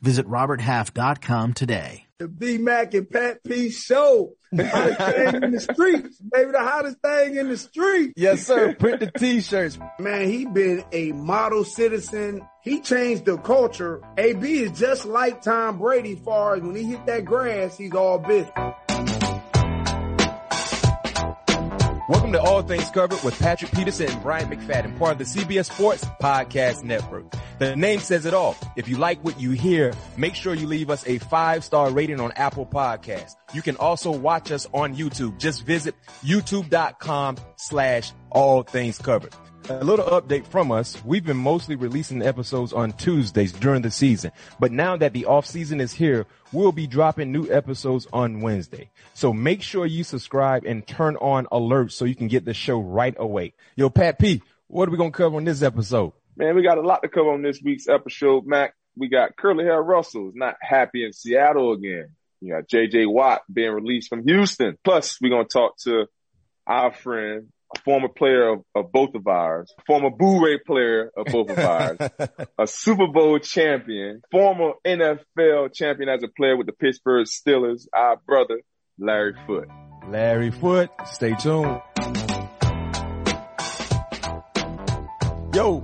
Visit roberthalf.com today. The B Mac and Pat P show. Hottest thing in the streets. Maybe the hottest thing in the street. Yes, sir. Print the t-shirts. Man, he been a model citizen. He changed the culture. AB is just like Tom Brady far as when he hit that grass, he's all business. Welcome to All Things Covered with Patrick Peterson and Bryant McFadden, part of the CBS Sports Podcast Network. The name says it all. If you like what you hear, make sure you leave us a five star rating on Apple Podcasts. You can also watch us on YouTube. Just visit youtube.com slash all things covered. A little update from us. We've been mostly releasing episodes on Tuesdays during the season, but now that the off season is here, we'll be dropping new episodes on Wednesday. So make sure you subscribe and turn on alerts so you can get the show right away. Yo, Pat P, what are we going to cover on this episode? Man, we got a lot to cover on this week's episode, Mac. We got Curly Hair Russell not happy in Seattle again. You got JJ Watt being released from Houston. Plus, we're going to talk to our friend a former player of, of both of ours, former Boo-Ray player of both of ours, a Super Bowl champion, former NFL champion as a player with the Pittsburgh Steelers, our brother, Larry Foote. Larry Foote, stay tuned. Yo,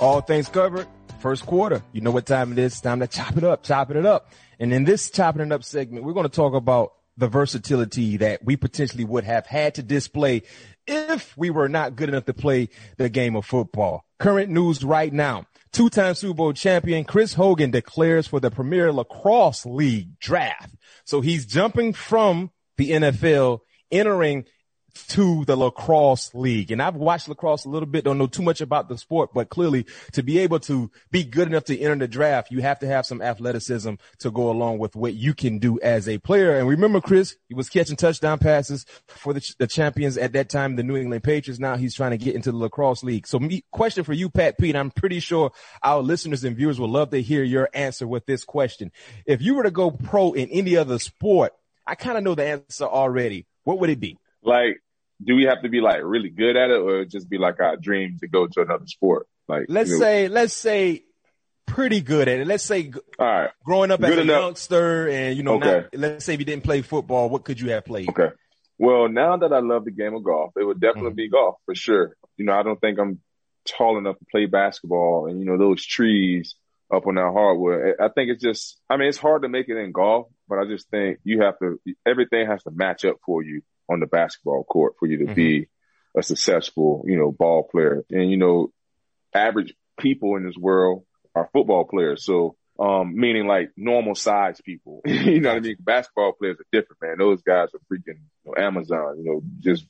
all things covered. First quarter. You know what time it is. Time to chop it up, chopping it up. And in this chopping it up segment, we're going to talk about the versatility that we potentially would have had to display if we were not good enough to play the game of football. Current news right now. Two-time Super Bowl champion Chris Hogan declares for the Premier Lacrosse League draft. So he's jumping from the NFL, entering to the lacrosse league. And I've watched lacrosse a little bit, don't know too much about the sport, but clearly to be able to be good enough to enter the draft, you have to have some athleticism to go along with what you can do as a player. And remember, Chris, he was catching touchdown passes for the, the champions at that time, the New England Patriots. Now he's trying to get into the lacrosse league. So me, question for you, Pat Pete, I'm pretty sure our listeners and viewers will love to hear your answer with this question. If you were to go pro in any other sport, I kind of know the answer already. What would it be? Like, do we have to be like really good at it or just be like our dream to go to another sport? Like, let's you know, say, let's say pretty good at it. Let's say, all right, growing up good as a enough. youngster and, you know, okay. not, let's say if you didn't play football, what could you have played? Okay. Well, now that I love the game of golf, it would definitely mm-hmm. be golf for sure. You know, I don't think I'm tall enough to play basketball and, you know, those trees up on that hardwood. I think it's just, I mean, it's hard to make it in golf, but I just think you have to, everything has to match up for you on the basketball court for you to mm-hmm. be a successful, you know, ball player. And, you know, average people in this world are football players. So, um, meaning like normal size people, you know what I mean? Basketball players are different, man. Those guys are freaking you know, Amazon, you know, just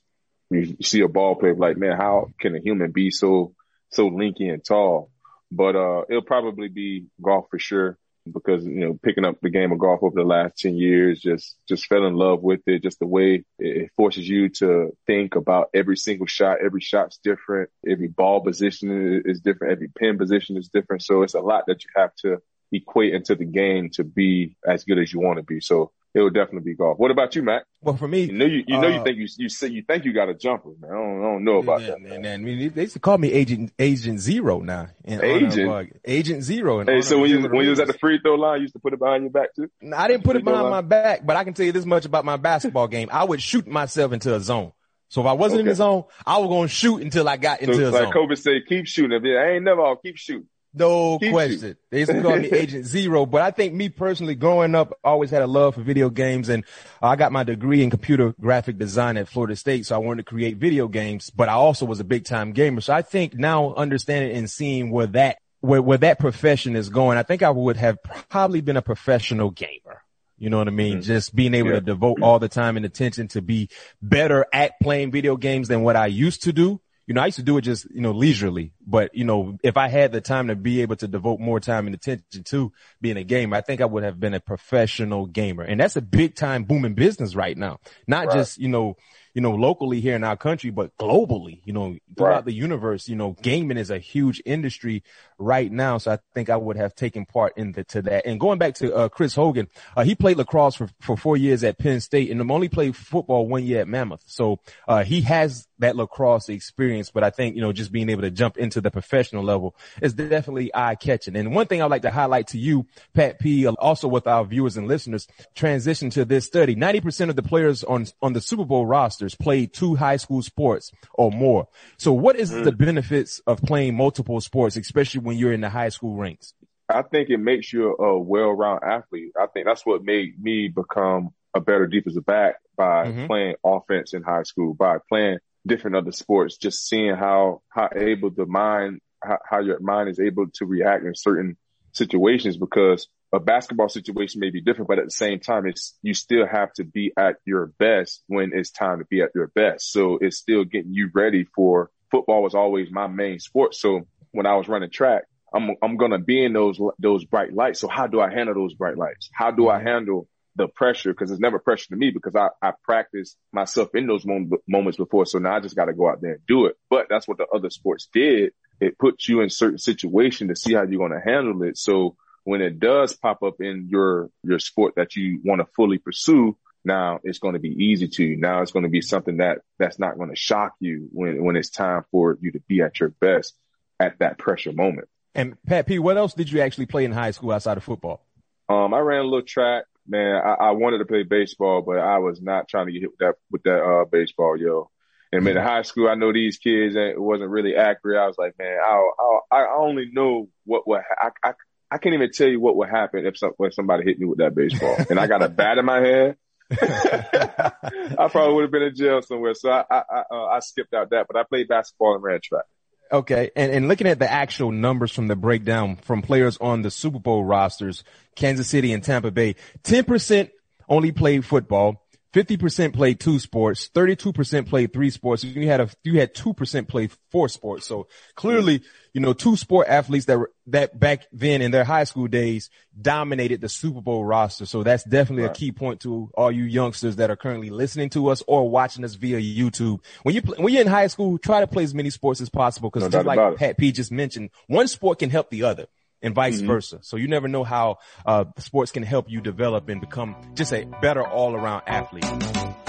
you see a ball player like, man, how can a human be so, so linky and tall? But, uh, it'll probably be golf for sure because, you know, picking up the game of golf over the last 10 years, just, just fell in love with it. Just the way it forces you to think about every single shot. Every shot's different. Every ball position is different. Every pin position is different. So it's a lot that you have to equate into the game to be as good as you want to be. So it would definitely be golf. What about you, Matt? Well, for me, you know, you, you know, uh, you think you you say you think you got a jumper, man. I don't, I don't know about and, that. Man. And, and, I mean, they used to call me Agent Agent Zero now. Agent Agent Zero. Hey, so when you when you was at the free throw line, you used to put it behind your back too. I didn't put it behind my back, but I can tell you this much about my basketball game. I would shoot myself into a zone. So if I wasn't okay. in the zone, I was gonna shoot until I got into so, a like zone. Kobe said, keep shooting. I ain't never, I'll keep shooting. No question. They used to call me Agent Zero, but I think me personally growing up, always had a love for video games and I got my degree in computer graphic design at Florida State. So I wanted to create video games, but I also was a big time gamer. So I think now understanding and seeing where that, where, where that profession is going, I think I would have probably been a professional gamer. You know what I mean? Mm-hmm. Just being able yeah. to devote all the time and attention to be better at playing video games than what I used to do you know, I used to do it just, you know, leisurely, But, you know, if I had the time to be able to devote more time and attention to being a gamer, I think I would have been a professional gamer. And that's a big time booming business right now. Not right. just, you know, you know, locally here in our country, but globally, you know, throughout right. the universe, you know, gaming is a huge industry right now. So I think I would have taken part in the, to that. And going back to, uh, Chris Hogan, uh, he played lacrosse for, for four years at Penn State and only played football one year at Monmouth. So, uh, he has that lacrosse experience, but I think, you know, just being able to jump into the professional level is definitely eye catching. And one thing I'd like to highlight to you, Pat P, also with our viewers and listeners, transition to this study. 90% of the players on, on the Super Bowl rosters played two high school sports or more. So what is mm. the benefits of playing multiple sports, especially when you're in the high school ranks? I think it makes you a well-rounded athlete. I think that's what made me become a better defensive back by mm-hmm. playing offense in high school, by playing different other sports, just seeing how, how able the mind, how, how your mind is able to react in certain situations because a basketball situation may be different, but at the same time, it's, you still have to be at your best when it's time to be at your best. So it's still getting you ready for football was always my main sport. So when I was running track, I'm, I'm going to be in those, those bright lights. So how do I handle those bright lights? How do I mm-hmm. handle the pressure because it's never pressure to me because I, I practiced myself in those mom- moments before. So now I just got to go out there and do it. But that's what the other sports did. It puts you in certain situation to see how you're going to handle it. So when it does pop up in your, your sport that you want to fully pursue, now it's going to be easy to you. Now it's going to be something that that's not going to shock you when, when it's time for you to be at your best at that pressure moment. And Pat P, what else did you actually play in high school outside of football? Um, I ran a little track man, I, I, wanted to play baseball, but I was not trying to get hit with that with that uh, baseball, yo. And man, in high school, I know these kids it wasn't really accurate. I was like, man, I I, I only know what what I, I I can't even tell you what would happen if some, if somebody hit me with that baseball, and I got a bat in my hand. I probably would have been in jail somewhere. So I I, I, uh, I skipped out that, but I played basketball and ran track. Okay. And, and looking at the actual numbers from the breakdown from players on the Super Bowl rosters, Kansas City and Tampa Bay, 10% only played football. 50% played two sports, 32% played three sports. You had a, you had 2% play four sports. So clearly, you know, two sport athletes that were, that back then in their high school days dominated the Super Bowl roster. So that's definitely right. a key point to all you youngsters that are currently listening to us or watching us via YouTube. When you, when you're in high school, try to play as many sports as possible. Cause no just like Pat P just mentioned, one sport can help the other and vice mm-hmm. versa. So you never know how uh, sports can help you develop and become just a better all around athlete.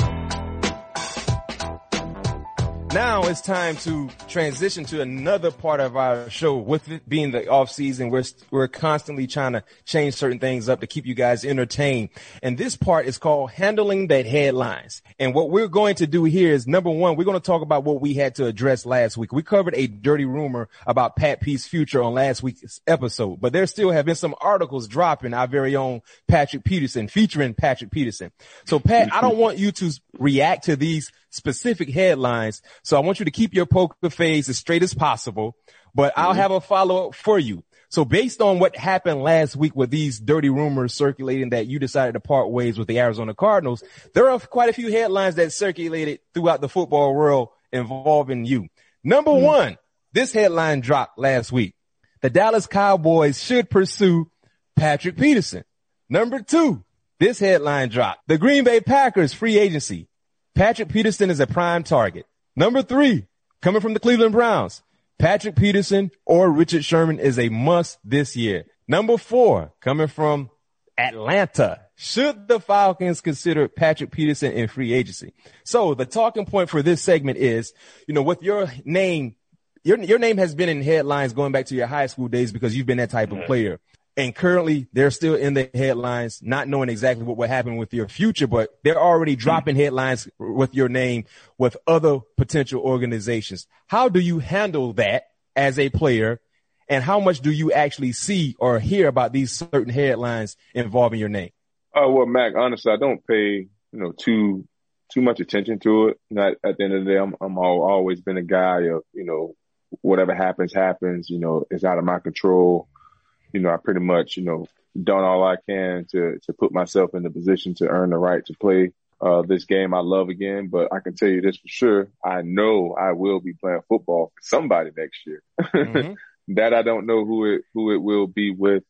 Now it's time to transition to another part of our show. With it being the off season, we're, we're constantly trying to change certain things up to keep you guys entertained. And this part is called handling that headlines. And what we're going to do here is number one, we're going to talk about what we had to address last week. We covered a dirty rumor about Pat P's future on last week's episode, but there still have been some articles dropping our very own Patrick Peterson featuring Patrick Peterson. So Pat, I don't want you to react to these specific headlines. So I want you to keep your poker face as straight as possible, but I'll mm-hmm. have a follow up for you. So based on what happened last week with these dirty rumors circulating that you decided to part ways with the Arizona Cardinals, there are quite a few headlines that circulated throughout the football world involving you. Number mm-hmm. one, this headline dropped last week. The Dallas Cowboys should pursue Patrick Peterson. Number two, this headline dropped. The Green Bay Packers free agency. Patrick Peterson is a prime target. Number three, coming from the Cleveland Browns, Patrick Peterson or Richard Sherman is a must this year. Number four, coming from Atlanta, should the Falcons consider Patrick Peterson in free agency? So the talking point for this segment is, you know, with your name, your, your name has been in headlines going back to your high school days because you've been that type of player. And currently they're still in the headlines, not knowing exactly what will happen with your future, but they're already dropping headlines with your name with other potential organizations. How do you handle that as a player? And how much do you actually see or hear about these certain headlines involving your name? Oh, well, Mac, honestly, I don't pay, you know, too, too much attention to it. Not at the end of the day, I'm, I'm all, always been a guy of, you know, whatever happens, happens, you know, it's out of my control you know, I pretty much, you know, done all I can to, to put myself in the position to earn the right to play uh, this game I love again. But I can tell you this for sure. I know I will be playing football for somebody next year. Mm-hmm. that I don't know who it, who it will be with.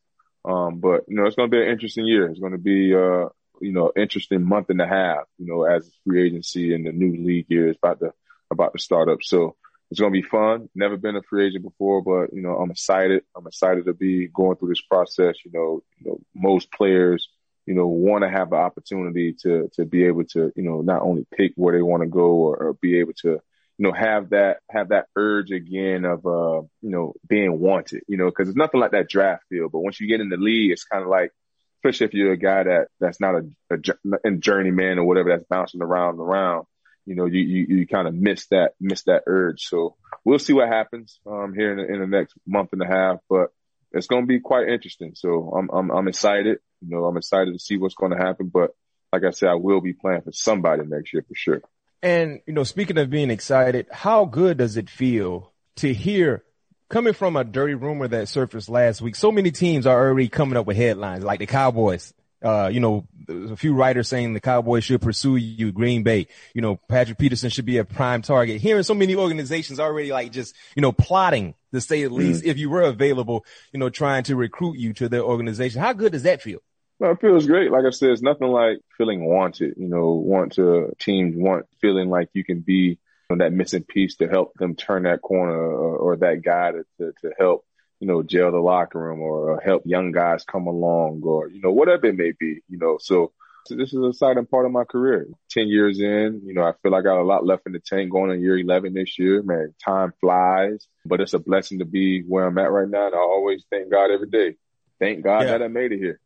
Um, but you know, it's going to be an interesting year. It's going to be, uh, you know, interesting month and a half, you know, as free agency and the new league year is about to, about to start up. So it's going to be fun. Never been a free agent before, but you know, I'm excited. I'm excited to be going through this process. You know, you know most players, you know, want to have the opportunity to, to be able to, you know, not only pick where they want to go or, or be able to, you know, have that, have that urge again of, uh, you know, being wanted, you know, cause it's nothing like that draft field. But once you get in the league, it's kind of like, especially if you're a guy that, that's not a, a, a journeyman or whatever that's bouncing around and around, you know, you, you, you kind of miss that, miss that urge. So we'll see what happens, um, here in the, in the next month and a half, but it's going to be quite interesting. So I'm, I'm, I'm excited. You know, I'm excited to see what's going to happen, but like I said, I will be playing for somebody next year for sure. And, you know, speaking of being excited, how good does it feel to hear coming from a dirty rumor that surfaced last week? So many teams are already coming up with headlines like the Cowboys. Uh, you know, a few writers saying the Cowboys should pursue you, Green Bay. You know, Patrick Peterson should be a prime target. Hearing so many organizations already like just, you know, plotting to say at least mm-hmm. if you were available, you know, trying to recruit you to their organization. How good does that feel? Well, it feels great. Like I said, it's nothing like feeling wanted. You know, want to teams want feeling like you can be you know, that missing piece to help them turn that corner or, or that guy to, to, to help you know jail the locker room or help young guys come along or you know whatever it may be. You know, so so this is an exciting part of my career. 10 years in, you know, I feel I got a lot left in the tank going on year 11 this year. Man, time flies, but it's a blessing to be where I'm at right now. And I always thank God every day. Thank God yeah. that I made it here.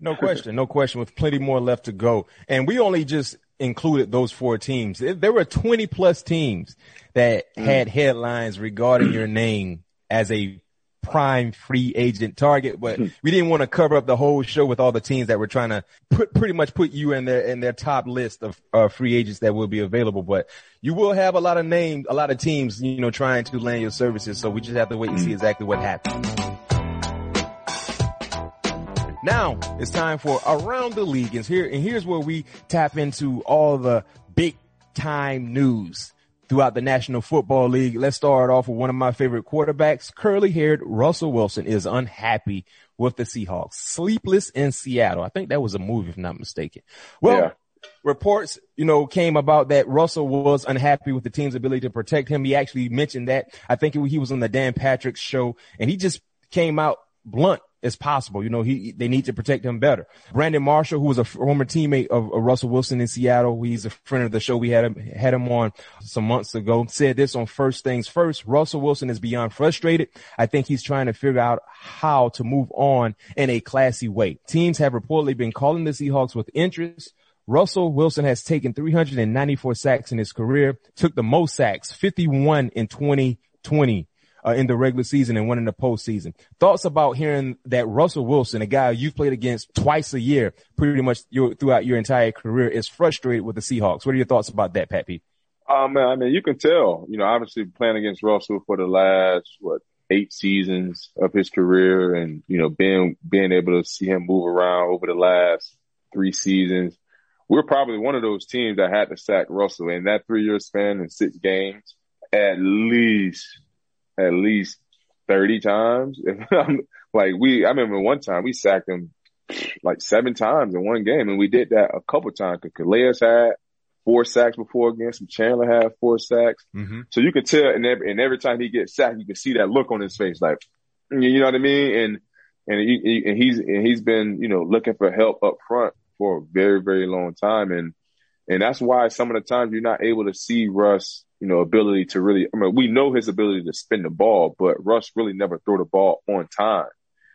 No question. No question with plenty more left to go. And we only just included those four teams. There were 20 plus teams that mm. had headlines regarding your name as a prime free agent target, but hmm. we didn't want to cover up the whole show with all the teams that were trying to put pretty much put you in their in their top list of uh, free agents that will be available. But you will have a lot of names, a lot of teams, you know, trying to land your services. So we just have to wait and see hmm. exactly what happens. Now it's time for around the league, and here and here's where we tap into all the big time news throughout the National Football League. Let's start off with one of my favorite quarterbacks. Curly haired Russell Wilson is unhappy with the Seahawks. Sleepless in Seattle. I think that was a movie, if not mistaken. Well, yeah. reports, you know, came about that Russell was unhappy with the team's ability to protect him. He actually mentioned that. I think he was on the Dan Patrick show and he just came out blunt as possible. You know, he, they need to protect him better. Brandon Marshall, who was a former teammate of, of, Russell Wilson in Seattle, he's a friend of the show. We had him, had him on some months ago, said this on first things first. Russell Wilson is beyond frustrated. I think he's trying to figure out how to move on in a classy way. Teams have reportedly been calling the Seahawks with interest. Russell Wilson has taken 394 sacks in his career, took the most sacks, 51 in 2020 uh, in the regular season and one in the postseason. Thoughts about hearing that Russell Wilson, a guy you've played against twice a year, pretty much your, throughout your entire career, is frustrated with the Seahawks. What are your thoughts about that, Pat P? Um, I mean, you can tell, you know, obviously playing against Russell for the last, what, eight seasons of his career and, you know, being, being able to see him move around over the last three seasons. We're probably one of those teams that had to sack Russell in that three year span in six games. At least at least 30 times. like we, I remember one time we sacked him like seven times in one game and we did that a couple times because Calais had four sacks before against him. Chandler had four sacks. Mm-hmm. So you could tell and every, and every time he gets sacked, you can see that look on his face. Like, you know what I mean? And, and, he, and he's, and he's been, you know, looking for help up front for a very, very long time. And, and that's why some of the times you're not able to see Russ you know, ability to really, I mean, we know his ability to spin the ball, but Russ really never throw the ball on time.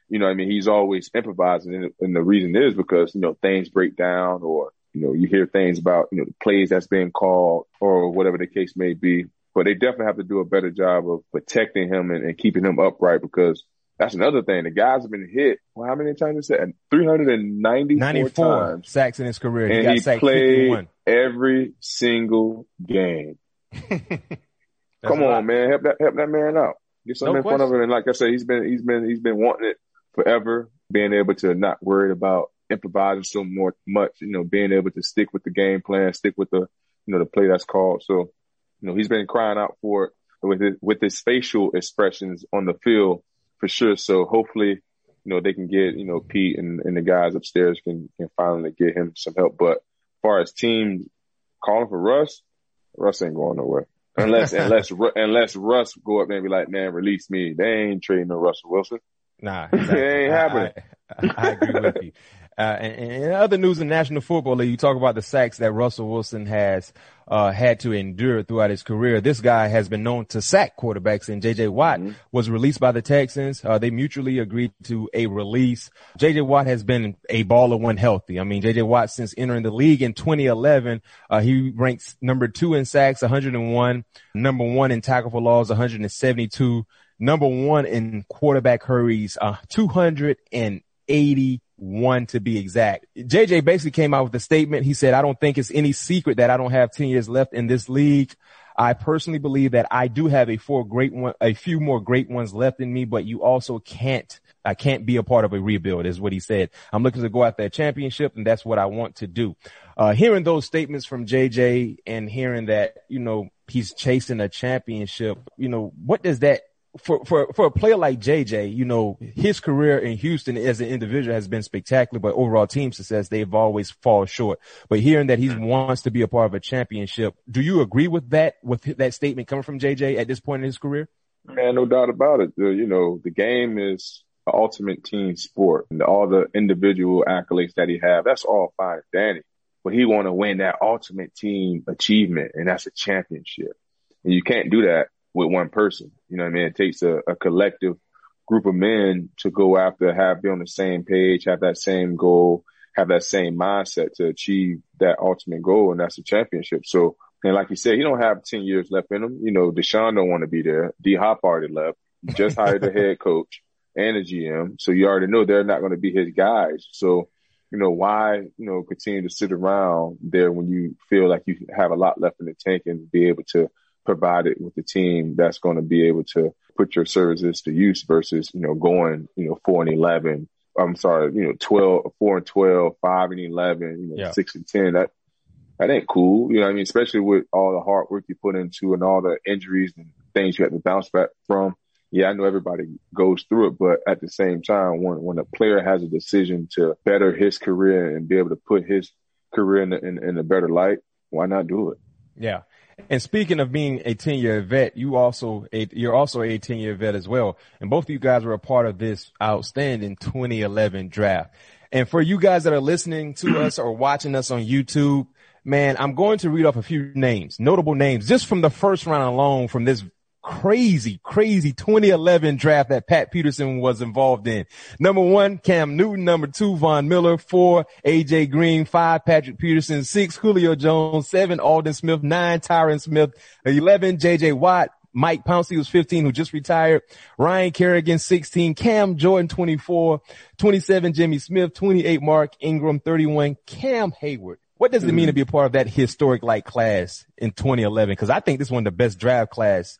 You know, I mean, he's always improvising. And, and the reason is because, you know, things break down or, you know, you hear things about, you know, the plays that's being called or whatever the case may be. But they definitely have to do a better job of protecting him and, and keeping him upright because that's another thing. The guys have been hit. Well, how many times is that? 394 times. sacks in his career. And he, he played 51. every single game. Come on, man, help that help that man out. Get something no in question. front of him. And like I said, he's been he's been he's been wanting it forever. Being able to not worry about improvising so more much, you know, being able to stick with the game plan, stick with the, you know, the play that's called. So, you know, he's been crying out for it with his, with his facial expressions on the field for sure. So hopefully, you know, they can get, you know, Pete and, and the guys upstairs can, can finally get him some help. But as far as team calling for Russ, Russ ain't going nowhere. Unless, unless, unless Russ go up there and be like, man, release me. They ain't trading no Russell Wilson. Nah, exactly. it ain't happening. I, I, I agree with you. Uh, and, and, other news in National Football League, you talk about the sacks that Russell Wilson has uh, had to endure throughout his career. This guy has been known to sack quarterbacks, and J.J. Watt mm-hmm. was released by the Texans. Uh, they mutually agreed to a release. J.J. Watt has been a baller when healthy. I mean, J.J. Watt since entering the league in 2011, uh, he ranks number two in sacks, 101, number one in tackle for loss, 172, number one in quarterback hurries, uh, 280 one to be exact. JJ basically came out with a statement. He said, I don't think it's any secret that I don't have 10 years left in this league. I personally believe that I do have a four great one, a few more great ones left in me, but you also can't, I can't be a part of a rebuild is what he said. I'm looking to go after a championship and that's what I want to do. Uh, hearing those statements from JJ and hearing that, you know, he's chasing a championship, you know, what does that for, for, for a player like JJ, you know, his career in Houston as an individual has been spectacular, but overall team success, they've always fall short. But hearing that he mm-hmm. wants to be a part of a championship, do you agree with that, with that statement coming from JJ at this point in his career? Man, no doubt about it. The, you know, the game is the ultimate team sport and all the individual accolades that he have, that's all fine, Danny. But he want to win that ultimate team achievement, and that's a championship. And you can't do that with one person. You know what I mean? It takes a, a collective group of men to go after, have be on the same page, have that same goal, have that same mindset to achieve that ultimate goal, and that's the championship. So, and like you said, he don't have 10 years left in him. You know, Deshaun don't want to be there. D Hop already left. just hired the head coach and a GM. So you already know they're not going to be his guys. So, you know, why, you know, continue to sit around there when you feel like you have a lot left in the tank and be able to provided with the team that's going to be able to put your services to use versus, you know, going, you know, four and 11. I'm sorry, you know, 12, four and 12, five and 11, you know, yeah. six and 10. That, that ain't cool. You know I mean? Especially with all the hard work you put into and all the injuries and things you have to bounce back from. Yeah, I know everybody goes through it, but at the same time, when, when a player has a decision to better his career and be able to put his career in, in, in a better light, why not do it? Yeah. And speaking of being a 10 year vet, you also, a, you're also a 10 year vet as well. And both of you guys were a part of this outstanding 2011 draft. And for you guys that are listening to us or watching us on YouTube, man, I'm going to read off a few names, notable names, just from the first round alone from this crazy, crazy 2011 draft that Pat Peterson was involved in. Number one, Cam Newton. Number two, Von Miller. Four, AJ Green. Five, Patrick Peterson. Six, Julio Jones. Seven, Aldon Smith. Nine, Tyron Smith. 11, JJ Watt. Mike Pouncey was 15 who just retired. Ryan Kerrigan 16, Cam Jordan 24, 27 Jimmy Smith, 28 Mark Ingram, 31 Cam Heyward. What does it mean to be a part of that historic like class in 2011? Cause I think this is one of the best draft class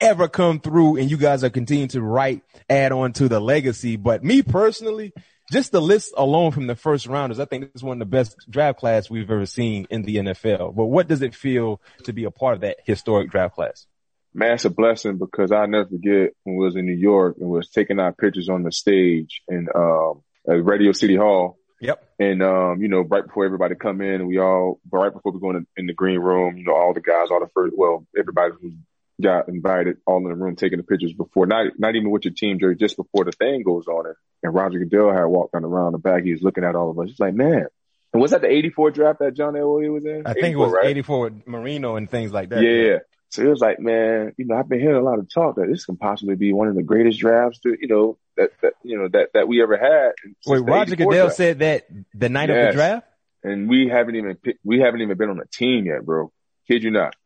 ever come through and you guys are continuing to write, add on to the legacy. But me personally, just the list alone from the first rounders, I think this is one of the best draft class we've ever seen in the NFL. But what does it feel to be a part of that historic draft class? Man, it's a blessing because I never forget when we was in New York and was taking our pictures on the stage in um, at Radio City Hall. Yep. And um, you know, right before everybody come in, we all, but right before we go in, in the green room, you know, all the guys, all the first, well, everybody who's got invited all in the room taking the pictures before, not not even with your team jersey, just before the thing goes on. And, and Roger Goodell had walked on around the back. He was looking at all of us. He's like, man. And was that the 84 draft that John Elway was in? I think it was right? 84 with Marino and things like that. Yeah. So it was like, man, you know, I've been hearing a lot of talk that this can possibly be one of the greatest drafts to, you know, that, that you know, that, that we ever had. Wait, Roger Goodell draft. said that the night yes. of the draft? And we haven't even, we haven't even been on a team yet, bro. Kid you not.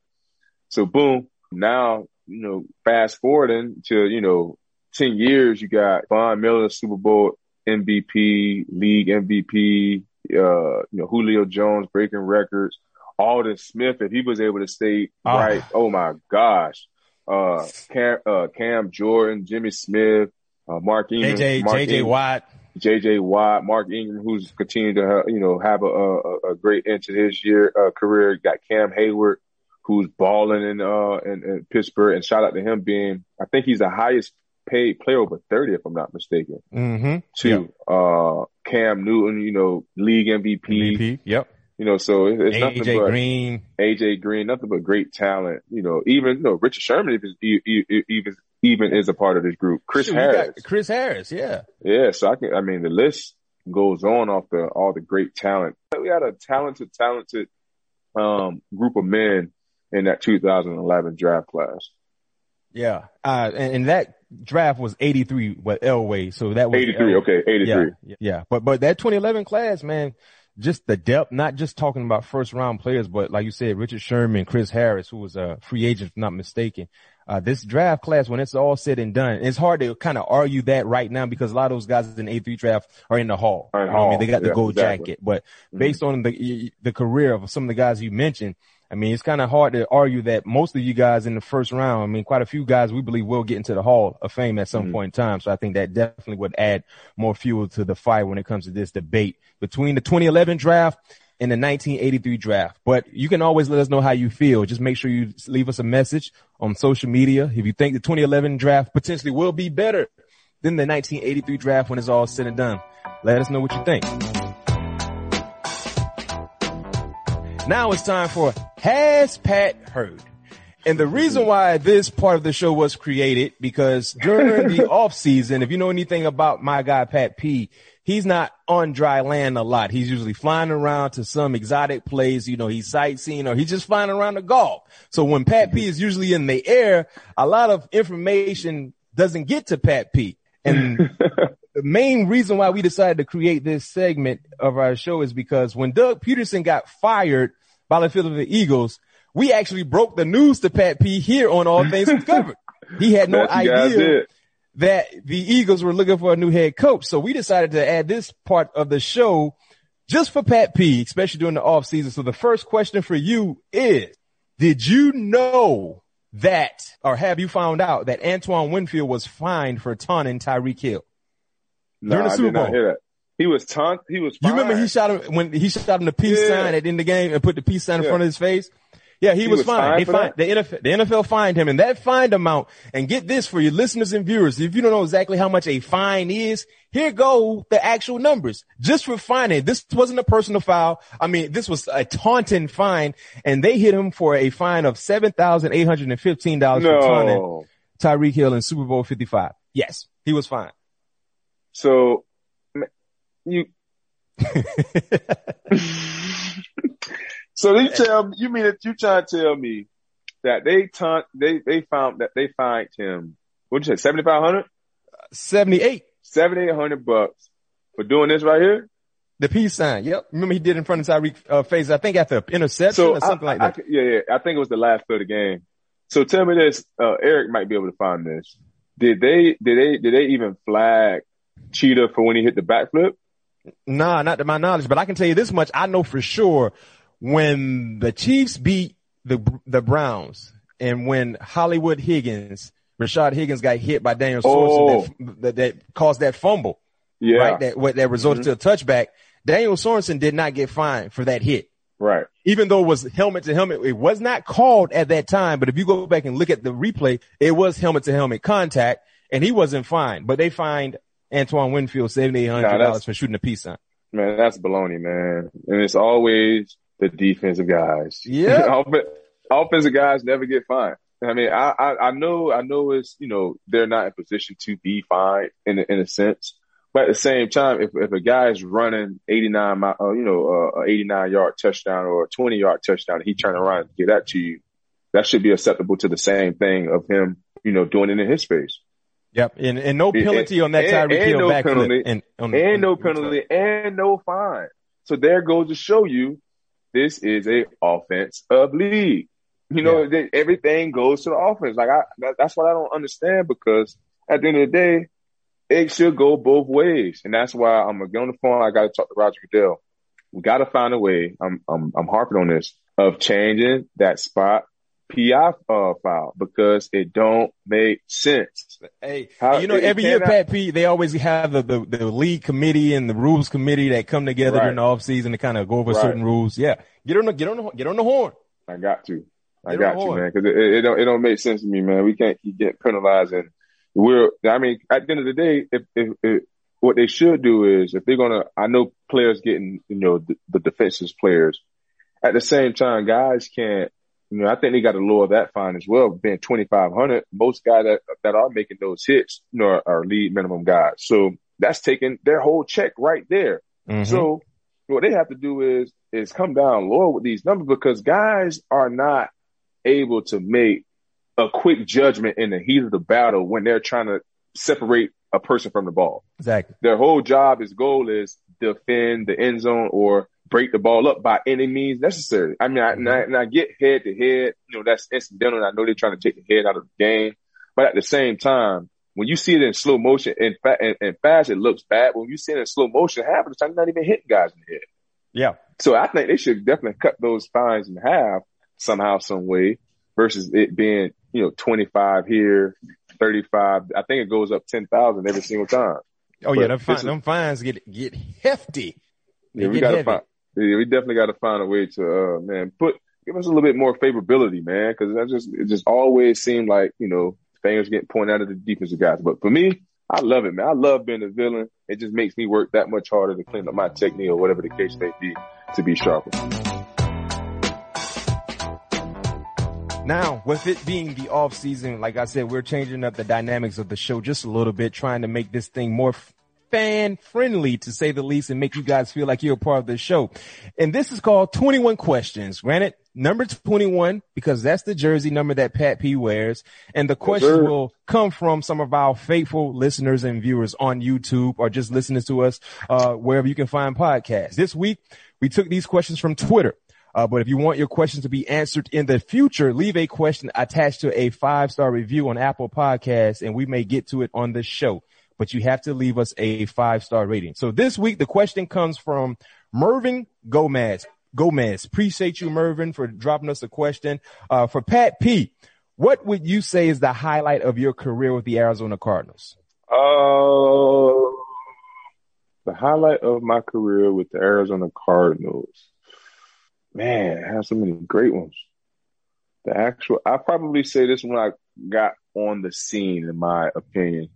So boom, now, you know, fast forwarding to, you know, 10 years, you got Von Miller, Super Bowl MVP, league MVP, uh, you know, Julio Jones breaking records, Aldon Smith, if he was able to stay oh. right, oh my gosh. Uh, Cam, uh, Cam Jordan, Jimmy Smith, uh, Mark Ingram, JJ, Mark JJ Watt. J.J. Watt, Mark Ingram, who's continued to you know have a, a, a great end to his year uh, career. Got Cam Heyward, who's balling in uh in, in, Pittsburgh, and shout out to him being I think he's the highest paid player over thirty, if I'm not mistaken. Mm-hmm. Too. Yep. Uh, Cam Newton, you know, league MVP. MVP. Yep. You know, so it's, AJ nothing but Green. AJ Green, nothing but great talent. You know, even you know Richard Sherman even even even is a part of this group. Chris Shoot, Harris. Chris Harris, yeah. Yeah, so I can. I mean, the list goes on off the all the great talent. We had a talented, talented um, group of men in that 2011 draft class. Yeah, uh, and, and that draft was 83 with Elway, so that was 83. Elway. Okay, 83. Yeah, yeah, but but that 2011 class, man, just the depth, not just talking about first round players, but like you said, Richard Sherman, Chris Harris, who was a free agent, if not mistaken. Uh, this draft class, when it's all said and done, it's hard to kind of argue that right now because a lot of those guys in the A3 draft are in the hall. You know I mean, they got the yeah, gold exactly. jacket, but based mm-hmm. on the, the career of some of the guys you mentioned, I mean, it's kind of hard to argue that most of you guys in the first round, I mean, quite a few guys we believe will get into the Hall of Fame at some mm-hmm. point in time. So I think that definitely would add more fuel to the fire when it comes to this debate between the 2011 draft and the 1983 draft. But you can always let us know how you feel. Just make sure you leave us a message on social media. If you think the 2011 draft potentially will be better than the 1983 draft when it's all said and done, let us know what you think. Now it's time for Has Pat Heard? And the reason why this part of the show was created because during the off season, if you know anything about my guy Pat P, he's not on dry land a lot. He's usually flying around to some exotic place. You know, he's sightseeing or he's just flying around the golf. So when Pat P is usually in the air, a lot of information doesn't get to Pat P. And the main reason why we decided to create this segment of our show is because when Doug Pederson got fired by the Philadelphia Eagles, we actually broke the news to Pat P here on All Things Covered. He had no idea that the Eagles were looking for a new head coach. So we decided to add this part of the show just for Pat P, especially during the off season. So the first question for you is, did you know that, or have you found out that Antoine Winfield was fined for taunting Tyreek Hill? No, during the Super I did Bowl? not hear that. He was taunt. He was. You remember he shot him when he shot him the peace yeah. sign at the end of the game and put the peace sign in yeah. front of his face. Yeah, he, he was, was fined. Fined, the NFL, the NFL fined him and that fine amount. And get this for your listeners and viewers. If you don't know exactly how much a fine is, here go the actual numbers just for fining. This wasn't a personal foul. I mean, this was a taunting fine and they hit him for a fine of $7,815 no. for taunting Tyreek Hill in Super Bowl 55. Yes, he was fined. So you. so you tell you mean that you trying to tell me that they taunt they they found that they fined him what you say seventy five hundred seventy eight seventy eight hundred bucks for doing this right here. The peace sign. Yep. Remember he did in front of Tyreek uh, face. I think after interception so or something I, like that. I, yeah, yeah. I think it was the last play of the game. So tell me this. Uh, Eric might be able to find this. Did they? Did they? Did they even flag Cheetah for when he hit the backflip? Nah, not to my knowledge, but I can tell you this much. I know for sure when the Chiefs beat the, the Browns and when Hollywood Higgins, Rashard Higgins got hit by Daniel Sorensen oh. that, that, that, caused that fumble. Yeah. Right. That, that resulted mm-hmm. to a touchback. Daniel Sorensen did not get fined for that hit. Right. Even though it was helmet to helmet, it was not called at that time. But if you go back and look at the replay, it was helmet to helmet contact and he wasn't fined, but they fined Antoine Winfield seventy eight hundred dollars for shooting a peace sign. Man, that's baloney, man. And it's always the defensive guys. Yeah. Offensive guys never get fined. I mean, I, I, I know, I know it's, you know, they're not in position to be fined in, in a sense. But at the same time, if, if a guy is running 89, uh, you know, uh, 89 yard touchdown or a 20 yard touchdown, he turn around and get that to you, that should be acceptable to the same thing of him, you know, doing it in his space. Yep, and, and no penalty and, on that Tyreek Hill no backflip. Penalty, and, on, and no penalty and no fine. So there goes to show you this is a offense of league. You know, yeah. everything goes to the offense. Like I, that, that's what I don't understand because at the end of the day, it should go both ways. And that's why I'm gonna get on the phone. I got to talk to Roger Goodell. We got to find a way. I'm, I'm, I'm harping on this of changing that spot PI uh, foul because it don't make sense. Hey, How, you know, every year, Pat P, they always have the, the, the league committee and the rules committee that come together right. during the off season to kind of go over right. certain rules. Yeah, get on the get on the get on the horn. I got to, I get got to, man, because it, it, don't it don't make sense to me, man. We can't keep getting penalized, and we're. I mean, at the end of the day, if, if, if what they should do is if they're gonna, I know players getting, you know, the, the defensive players. At the same time, guys can't you know, I think they got to lower that fine as well, being 2,500. Most guys that, that are making those hits, you know, are, are lead minimum guys. So that's taking their whole check right there. Mm-hmm. So what they have to do is, is come down lower with these numbers because guys are not able to make a quick judgment in the heat of the battle when they're trying to separate a person from the ball. Exactly. Their whole job, is goal is defend the end zone or break the ball up by any means necessary. I mean, I, mm-hmm. and I, and I get head to head, you know, that's incidental. I know they're trying to take the head out of the game, but at the same time, when you see it in slow motion and, fa- and, and fast, it looks bad. But when you see it in slow motion, half of the time, you're not even hitting guys in the head. Yeah. So I think they should definitely cut those fines in half somehow, some way versus it being, you know, 25 here, 35. I think it goes up 10,000 every single time. Oh but yeah, them, fine, them fines get, get hefty. They yeah, we got to find, yeah, we definitely got to find a way to, uh, man, put, give us a little bit more favorability, man. Cause that just, it just always seemed like, you know, fingers getting pointed out of the defensive guys. But for me, I love it, man. I love being a villain. It just makes me work that much harder to clean up my technique or whatever the case may be to be sharper. Now, with it being the off season, like I said, we're changing up the dynamics of the show just a little bit, trying to make this thing more fan friendly to say the least and make you guys feel like you're a part of the show. And this is called 21 questions. Granted, number 21 because that's the jersey number that Pat P wears. And the question yes, will come from some of our faithful listeners and viewers on YouTube or just listening to us, uh, wherever you can find podcasts. This week, we took these questions from Twitter. Uh, but if you want your questions to be answered in the future, leave a question attached to a five star review on Apple Podcasts and we may get to it on the show but you have to leave us a five star rating. So this week, the question comes from Mervin Gomez. Gomez. Appreciate you, Mervin, for dropping us a question. Uh, for Pat P, what would you say is the highlight of your career with the Arizona Cardinals? Uh, the highlight of my career with the Arizona Cardinals. Man, I have so many great ones. The actual, I probably say this when I got on the scene, in my opinion.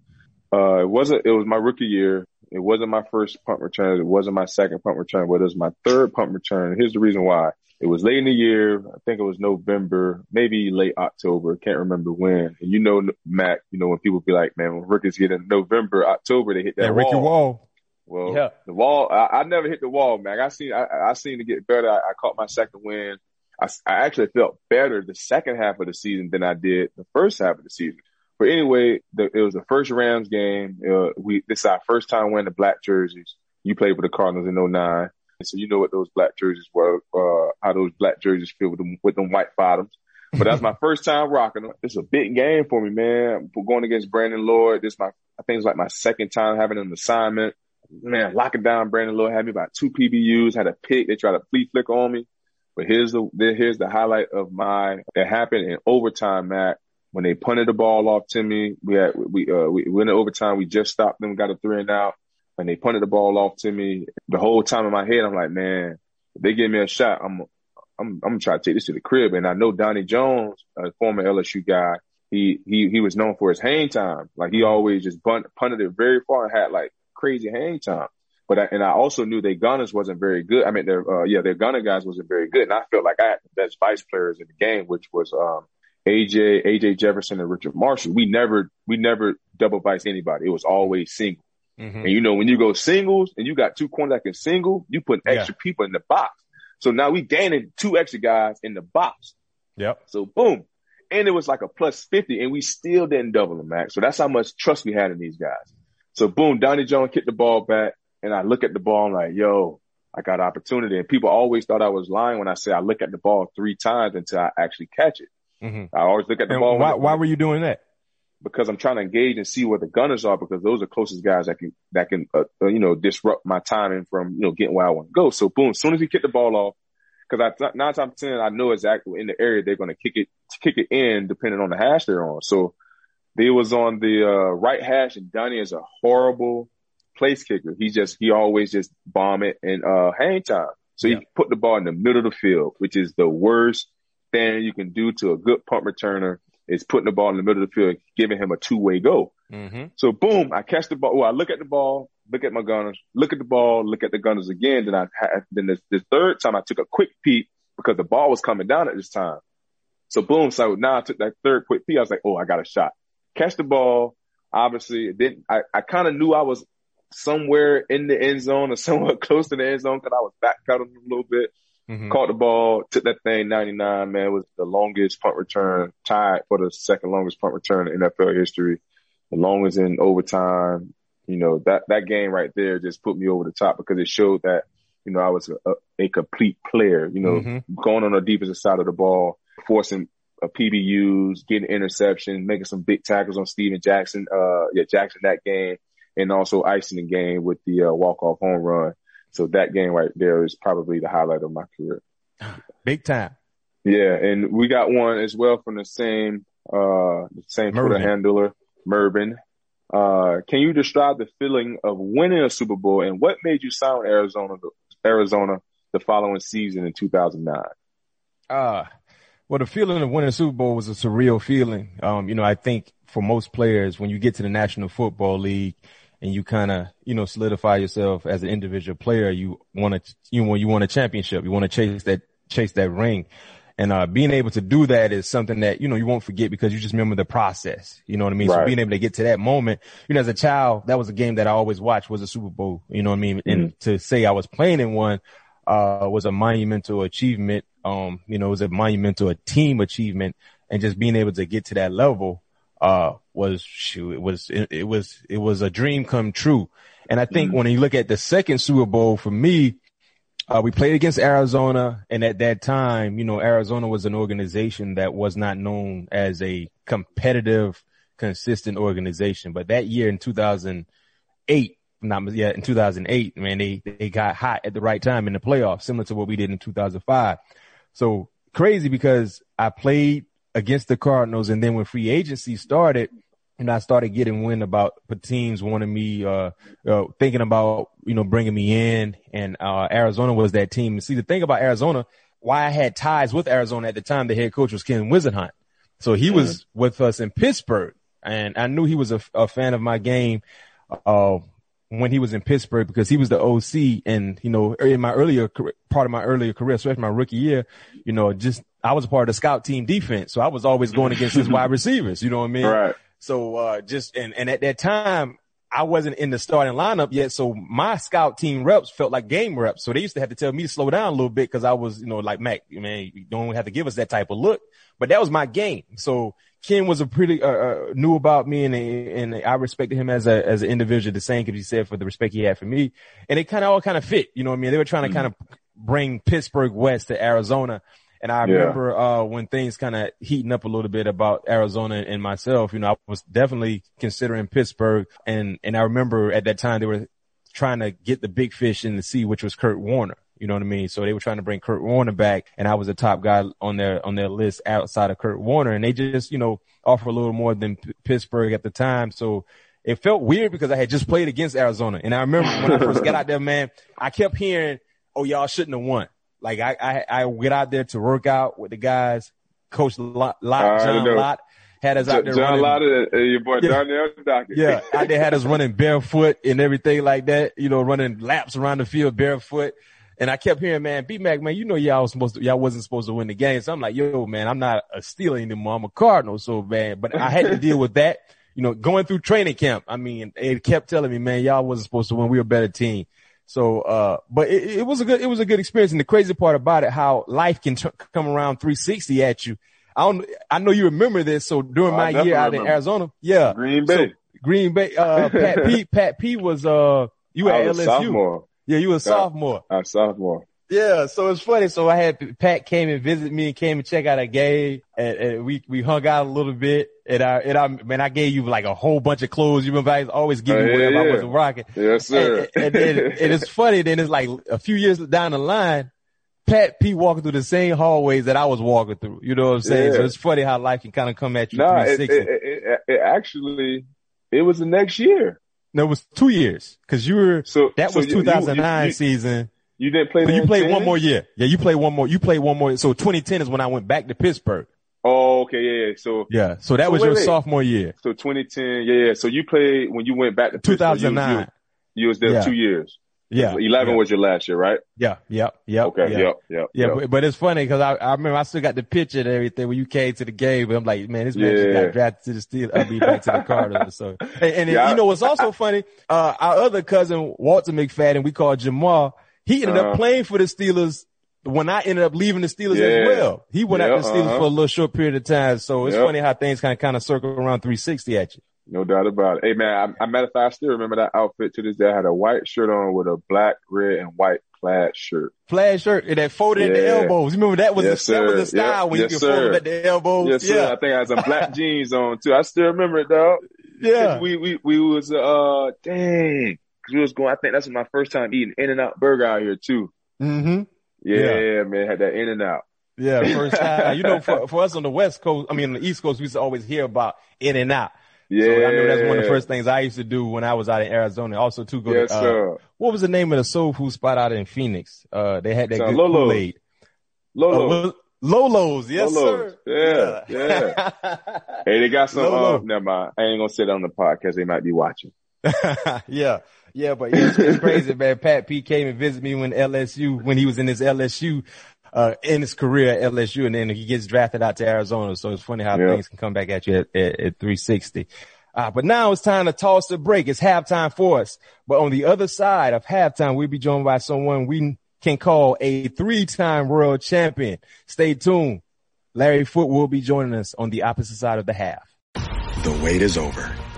Uh, it wasn't, it was my rookie year. It wasn't my first punt return. It wasn't my second punt return, but it was my third punt return. Here's the reason why. It was late in the year. I think it was November, maybe late October. Can't remember when. And you know, Mac, you know, when people be like, man, when rookies get in November, October, they hit that, that wall. Ricky wall. Well, yeah. the wall, I, I, never hit the wall, Mac. I seen, I, I seen to get better. I, I caught my second win. I, I actually felt better the second half of the season than I did the first half of the season. But anyway, the, it was the first Rams game. Uh, we this is our first time wearing the black jerseys. You played with the Cardinals in 09. So you know what those black jerseys were, uh, how those black jerseys feel with them, with them white bottoms. But that's my first time rocking them. It's a big game for me, man. We're going against Brandon Lloyd. This my, I think it's like my second time having an assignment. Man, locking down Brandon Lloyd had me about two PBUs, had a pick. They tried to flea flick on me. But here's the, here's the highlight of my, it happened in overtime, Matt when they punted the ball off to me, we had, we, uh, we went in overtime. We just stopped them, got a three and out. And they punted the ball off to me. The whole time in my head, I'm like, man, if they give me a shot, I'm, I'm, I'm gonna try to take this to the crib. And I know Donnie Jones, a former LSU guy, he, he, he was known for his hang time. Like he always just bunt, punted it very far and had like crazy hang time. But I, and I also knew their gunners wasn't very good. I mean, their, uh, yeah, their gunner guys wasn't very good. And I felt like I had the best vice players in the game, which was, um, AJ, AJ Jefferson and Richard Marshall. We never, we never double vice anybody. It was always single. Mm-hmm. And you know, when you go singles and you got two corners that can single, you put extra yeah. people in the box. So now we gaining two extra guys in the box. Yep. So boom. And it was like a plus 50 and we still didn't double them, Max. So that's how much trust we had in these guys. So boom, Donnie Jones kicked the ball back and I look at the ball and like, yo, I got opportunity. And people always thought I was lying when I say I look at the ball three times until I actually catch it. Mm-hmm. I always look at the and ball. Why, why were you doing that? Because I'm trying to engage and see where the gunners are because those are closest guys that can, that can, uh, uh, you know, disrupt my timing from, you know, getting where I want to go. So boom, as soon as he kicked the ball off, because I nine times ten I know exactly in the area they're going to kick it kick it in depending on the hash they're on. So they was on the uh, right hash, and Donnie is a horrible place kicker. He just he always just bomb it and, uh, hang time. So yeah. he put the ball in the middle of the field, which is the worst thing you can do to a good punt returner. Is putting the ball in the middle of the field, giving him a two way go. Mm-hmm. So boom, I catch the ball. Well, I look at the ball, look at my gunners, look at the ball, look at the gunners again. Then I then this, this third time I took a quick peek because the ball was coming down at this time. So boom, so now I took that third quick peek. I was like, oh, I got a shot. Catch the ball. Obviously, then I, I kind of knew I was somewhere in the end zone or somewhat close to the end zone because I was backpedaling a little bit. Mm-hmm. Caught the ball, took that thing 99, man. It was the longest punt return, tied for the second longest punt return in NFL history. The longest in overtime. You know, that, that game right there just put me over the top because it showed that, you know, I was a, a complete player, you know, mm-hmm. going on the defensive side of the ball, forcing a PBUs, getting interceptions, making some big tackles on Steven Jackson, uh, yeah, Jackson that game, and also icing the game with the uh, walk-off home run. So that game right there is probably the highlight of my career. Big time. Yeah, and we got one as well from the same uh the same. Twitter handler, Mervin. Uh, can you describe the feeling of winning a Super Bowl and what made you sign Arizona Arizona the following season in 2009? Uh, well, the feeling of winning a Super Bowl was a surreal feeling. Um, you know, I think for most players, when you get to the National Football League, and you kind of, you know, solidify yourself as an individual player. You want to, you want, you want a championship. You want to chase that, chase that ring. And, uh, being able to do that is something that, you know, you won't forget because you just remember the process. You know what I mean? Right. So being able to get to that moment, you know, as a child, that was a game that I always watched was a Super Bowl. You know what I mean? Mm-hmm. And to say I was playing in one, uh, was a monumental achievement. Um, you know, it was a monumental a team achievement and just being able to get to that level, uh, was shoot, it was, it, it, was, it was a dream come true. And I think mm-hmm. when you look at the second Super Bowl for me, uh, we played against Arizona. And at that time, you know, Arizona was an organization that was not known as a competitive, consistent organization. But that year in 2008, not yet in 2008, man, they, they got hot at the right time in the playoffs, similar to what we did in 2005. So crazy because I played against the Cardinals. And then when free agency started, and I started getting wind about teams wanting me, uh, uh, thinking about, you know, bringing me in and, uh, Arizona was that team. And see, the thing about Arizona, why I had ties with Arizona at the time, the head coach was Ken Whisenhunt. So he was mm-hmm. with us in Pittsburgh and I knew he was a, a fan of my game, uh, when he was in Pittsburgh because he was the OC and, you know, in my earlier part of my earlier career, especially my rookie year, you know, just I was a part of the scout team defense. So I was always going against his wide receivers. You know what I mean? Right. So, uh, just, and, and at that time, I wasn't in the starting lineup yet. So my scout team reps felt like game reps. So they used to have to tell me to slow down a little bit because I was, you know, like, Mac, you man, you don't have to give us that type of look, but that was my game. So Ken was a pretty, uh, uh, knew about me and, and I respected him as a, as an individual, the same could be said for the respect he had for me. And it kind of all kind of fit, you know what I mean? They were trying to mm-hmm. kind of bring Pittsburgh West to Arizona. And I yeah. remember, uh, when things kind of heating up a little bit about Arizona and myself, you know, I was definitely considering Pittsburgh. And, and I remember at that time they were trying to get the big fish in the sea, which was Kurt Warner. You know what I mean? So they were trying to bring Kurt Warner back and I was the top guy on their, on their list outside of Kurt Warner. And they just, you know, offer a little more than P- Pittsburgh at the time. So it felt weird because I had just played against Arizona. And I remember when I first got out there, man, I kept hearing, Oh, y'all shouldn't have won. Like I, I, I get out there to work out with the guys. Coach Lott, John Lott had us out there John running. Lott, uh, your boy yeah. John Yeah, out there had us running barefoot and everything like that. You know, running laps around the field barefoot. And I kept hearing, man, B Mac, man, you know y'all was supposed to, y'all wasn't supposed to win the game. So I'm like, yo, man, I'm not a Steeler anymore. I'm a Cardinal. So man, but I had to deal with that. You know, going through training camp. I mean, it kept telling me, man, y'all wasn't supposed to win. We were a better team. So, uh, but it, it, was a good, it was a good experience. And the crazy part about it, how life can t- come around 360 at you. I don't, I know you remember this. So during oh, my year out in Arizona, yeah, Green Bay, so, Green Bay, uh, Pat P, Pat P was, uh, you at LSU. Sophomore. Yeah, you were a sophomore. A sophomore. Yeah, so it's funny. So I had Pat came and visit me and came and check out a game, and, and, we we hung out a little bit. And I and I man, I gave you like a whole bunch of clothes. You remember I always give you uh, whatever yeah. I wasn't rocking. Yes, sir. And, and, and, it's funny. Then it's like a few years down the line, Pat P walking through the same hallways that I was walking through. You know what I'm saying? Yeah. So it's funny how life can kind of come at you Nah, it, it, it, it, actually, it was the next year. no, it was two years because you were, So that so was you- you- 2009 you- season. You didn't play. So you played 10? one more year. Yeah, you played one more. You played one more. So 2010 is when I went back to Pittsburgh. Oh, okay, yeah, yeah. So, Yeah. So that So was wait, your wait. sophomore year. so 2010, yeah, yeah. So you played when you went back to Pittsburgh, you- 2009. You, you was there Yeah. two years. Yeah. 11 yeah. was your last year, right? Yeah. Yep. Yep. Okay, yeah. yep, yep. Yeah, yep. but, but it's funny because I, I remember I still got the picture and everything when you came to the game. But I'm like, man, this man just got drafted to the Steel. I'll be back to the Cardinals. So, and, and Yeah, you know what's also funny? Uh, our other cousin Walter McFadden, we call Jamal. He ended up Uh-huh. playing for the Steelers when I ended up leaving the Steelers Yeah. as well. He went Yeah, out to the Steelers uh-huh. for a little short period of time. So it's Yep. funny how things kind of kind of circle around 360 at you. No doubt about it. Hey man, I, I matter of fact, I still remember that outfit to this day. I had a white shirt on with a black, red, and white plaid shirt. Plaid shirt and that folded at the elbows. You remember that was Yes, the, that was the style Yep. when Yes, you could sir. them at the elbows. Yes, sir. yeah. I think I had some black jeans on too. I still remember it, dog. Yeah. We we we was uh dang, we was going. I think that's my first time eating In and Out Burger out here too. Mm-hmm. Yeah, man, had that In and Out. Yeah, first time. you know, for, for us on the West Coast, I mean, on the East Coast, we used to always hear about In and Out. Yeah, So I know that's one of the first things I used to do when I was out in Arizona. Also, to go Yes, to, uh, sir. what was the name of the soul food spot out in Phoenix? Uh, they had that So good Lolo's. Kool-Aid. Lolo. Uh, Lo- Lolo's, yes, Lolo's. sir. Yeah, yeah. hey, they got some. Lolo. Uh, never mind. I ain't gonna sit on the podcast. They might be watching. yeah, yeah, but it's, it's crazy, man. Pat P came and visited me when LSU, when he was in his LSU, uh, in his career at LSU, and then he gets drafted out to Arizona. So it's funny how Yeah. things can come back at you at, at, at 360. Uh, but now it's time to toss the break. It's halftime for us. But on the other side of halftime, we'll be joined by someone we can call a three-time world champion. Stay tuned. Larry Foote will be joining us on the opposite side of the half. The wait is over.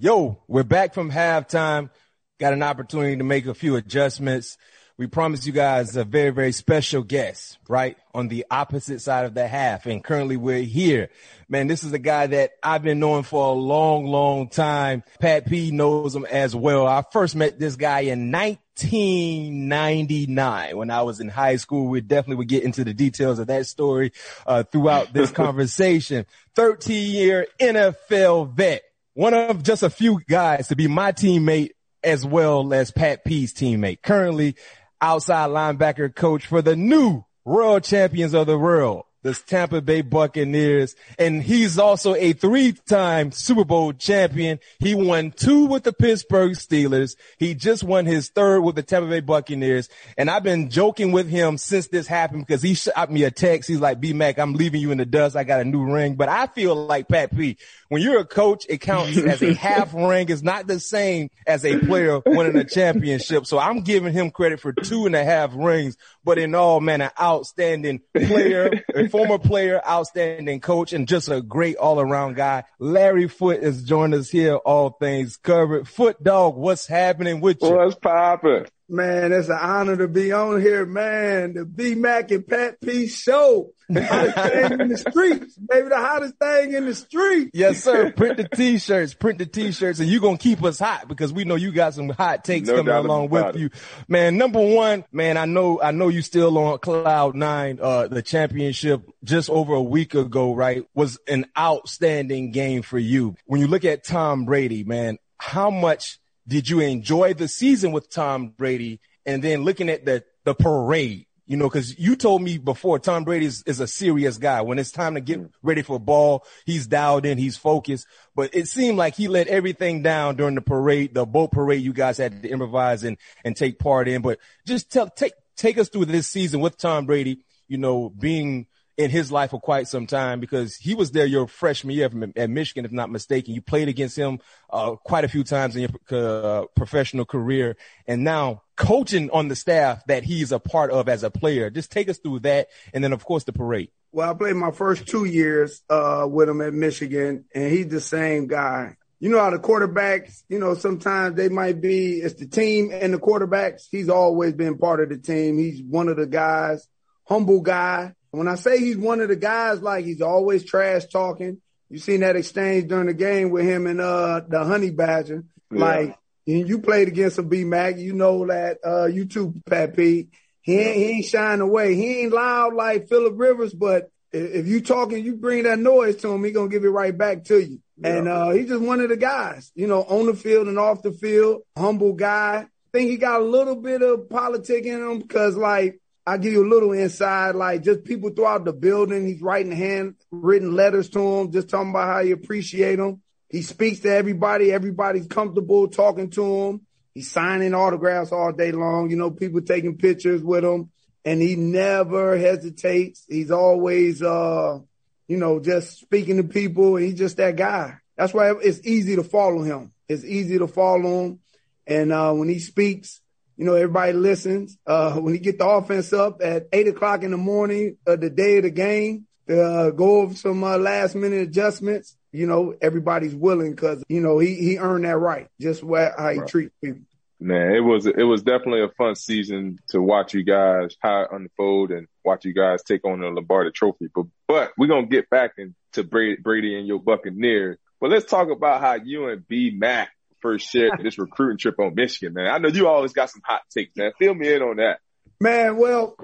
Yo, we're back from halftime. Got an opportunity to make a few adjustments. We promised you guys a very, very special guest, right? On the opposite side of the half. And currently we're here. Man, this is a guy that I've been knowing for a long, long time. Pat P knows him as well. I first met this guy in 1999 when I was in high school. We definitely would get into the details of that story, uh, throughout this conversation. 13 year NFL vet one of just a few guys to be my teammate as well as Pat P's teammate. Currently outside linebacker coach for the new world champions of the world, the Tampa Bay Buccaneers. And he's also a three-time Super Bowl champion. He won two with the Pittsburgh Steelers. He just won his third with the Tampa Bay Buccaneers. And I've been joking with him since this happened because he shot me a text. He's like, B-Mac, I'm leaving you in the dust. I got a new ring. But I feel like Pat P, when you're a coach, it counts as a half ring. It's not the same as a player winning a championship. So I'm giving him credit for two and a half rings, but in all, man, an outstanding player, a former player, outstanding coach, and just a great all around guy. Larry Foote is joining us here. All things covered. Foot dog, what's happening with you? What's poppin'? Man, it's an honor to be on here, man. The B Mac and Pat P show. The hottest thing in the streets, baby. The hottest thing in the street. Yes, sir. Print the t-shirts, print the t-shirts, and you're going to keep us hot because we know you got some hot takes No coming along with it. you. Man, number one, man, I know, I know you still on cloud nine, uh, the championship just over a week ago, right? Was an outstanding game for you. When you look at Tom Brady, man, how much did you enjoy the season with Tom Brady? And then looking at the, the parade, You know, cause you told me before Tom Brady is, is a serious guy. When it's time to get ready for ball, he's dialed in, he's focused. But it seemed like he let everything down during the parade, the boat parade you guys had to improvise and, and take part in. But just tell, take, take us through this season with Tom Brady, you know, being in his life for quite some time because he was there your freshman year at Michigan, if not mistaken. You played against him uh, quite a few times in your uh, professional career, and now coaching on the staff that he's a part of as a player. Just take us through that, and then of course the parade. Well, I played my first two years uh, with him at Michigan, and he's the same guy. You know how the quarterbacks, you know, sometimes they might be, it's the team and the quarterbacks. He's always been part of the team. He's one of the guys, humble guy when I say he's one of the guys, like he's always trash talking. You seen that exchange during the game with him and uh the Honey Badger. Yeah. Like you played against a B Mac, you know that uh you too, Pat Pete. He ain't, he ain't shying away. He ain't loud like Philip Rivers, but if you talking, you bring that noise to him, he gonna give it right back to you. Yeah. And uh he's just one of the guys, you know, on the field and off the field, humble guy. I think he got a little bit of politic in him because like I'll give you a little inside, like just people throughout the building. He's writing handwritten letters to them, just talking about how he appreciate them. He speaks to everybody. Everybody's comfortable talking to him. He's signing autographs all day long. You know, people taking pictures with him and he never hesitates. He's always, uh, you know, just speaking to people. He's just that guy. That's why it's easy to follow him. It's easy to follow him. And, uh, when he speaks, you know, everybody listens. Uh, when you get the offense up at eight o'clock in the morning of the day of the game, to uh, go over some uh, last minute adjustments, you know, everybody's willing because, you know, he, he earned that right, just how he right. treats people. Man, it was it was definitely a fun season to watch you guys how it unfold and watch you guys take on the Lombardi Trophy. But but we're gonna get back into Brady, Brady and your Buccaneers. But let's talk about how you and B Mac first shared this recruiting trip on Michigan, man. I know you always got some hot takes, man. Fill me in on that. Man, well,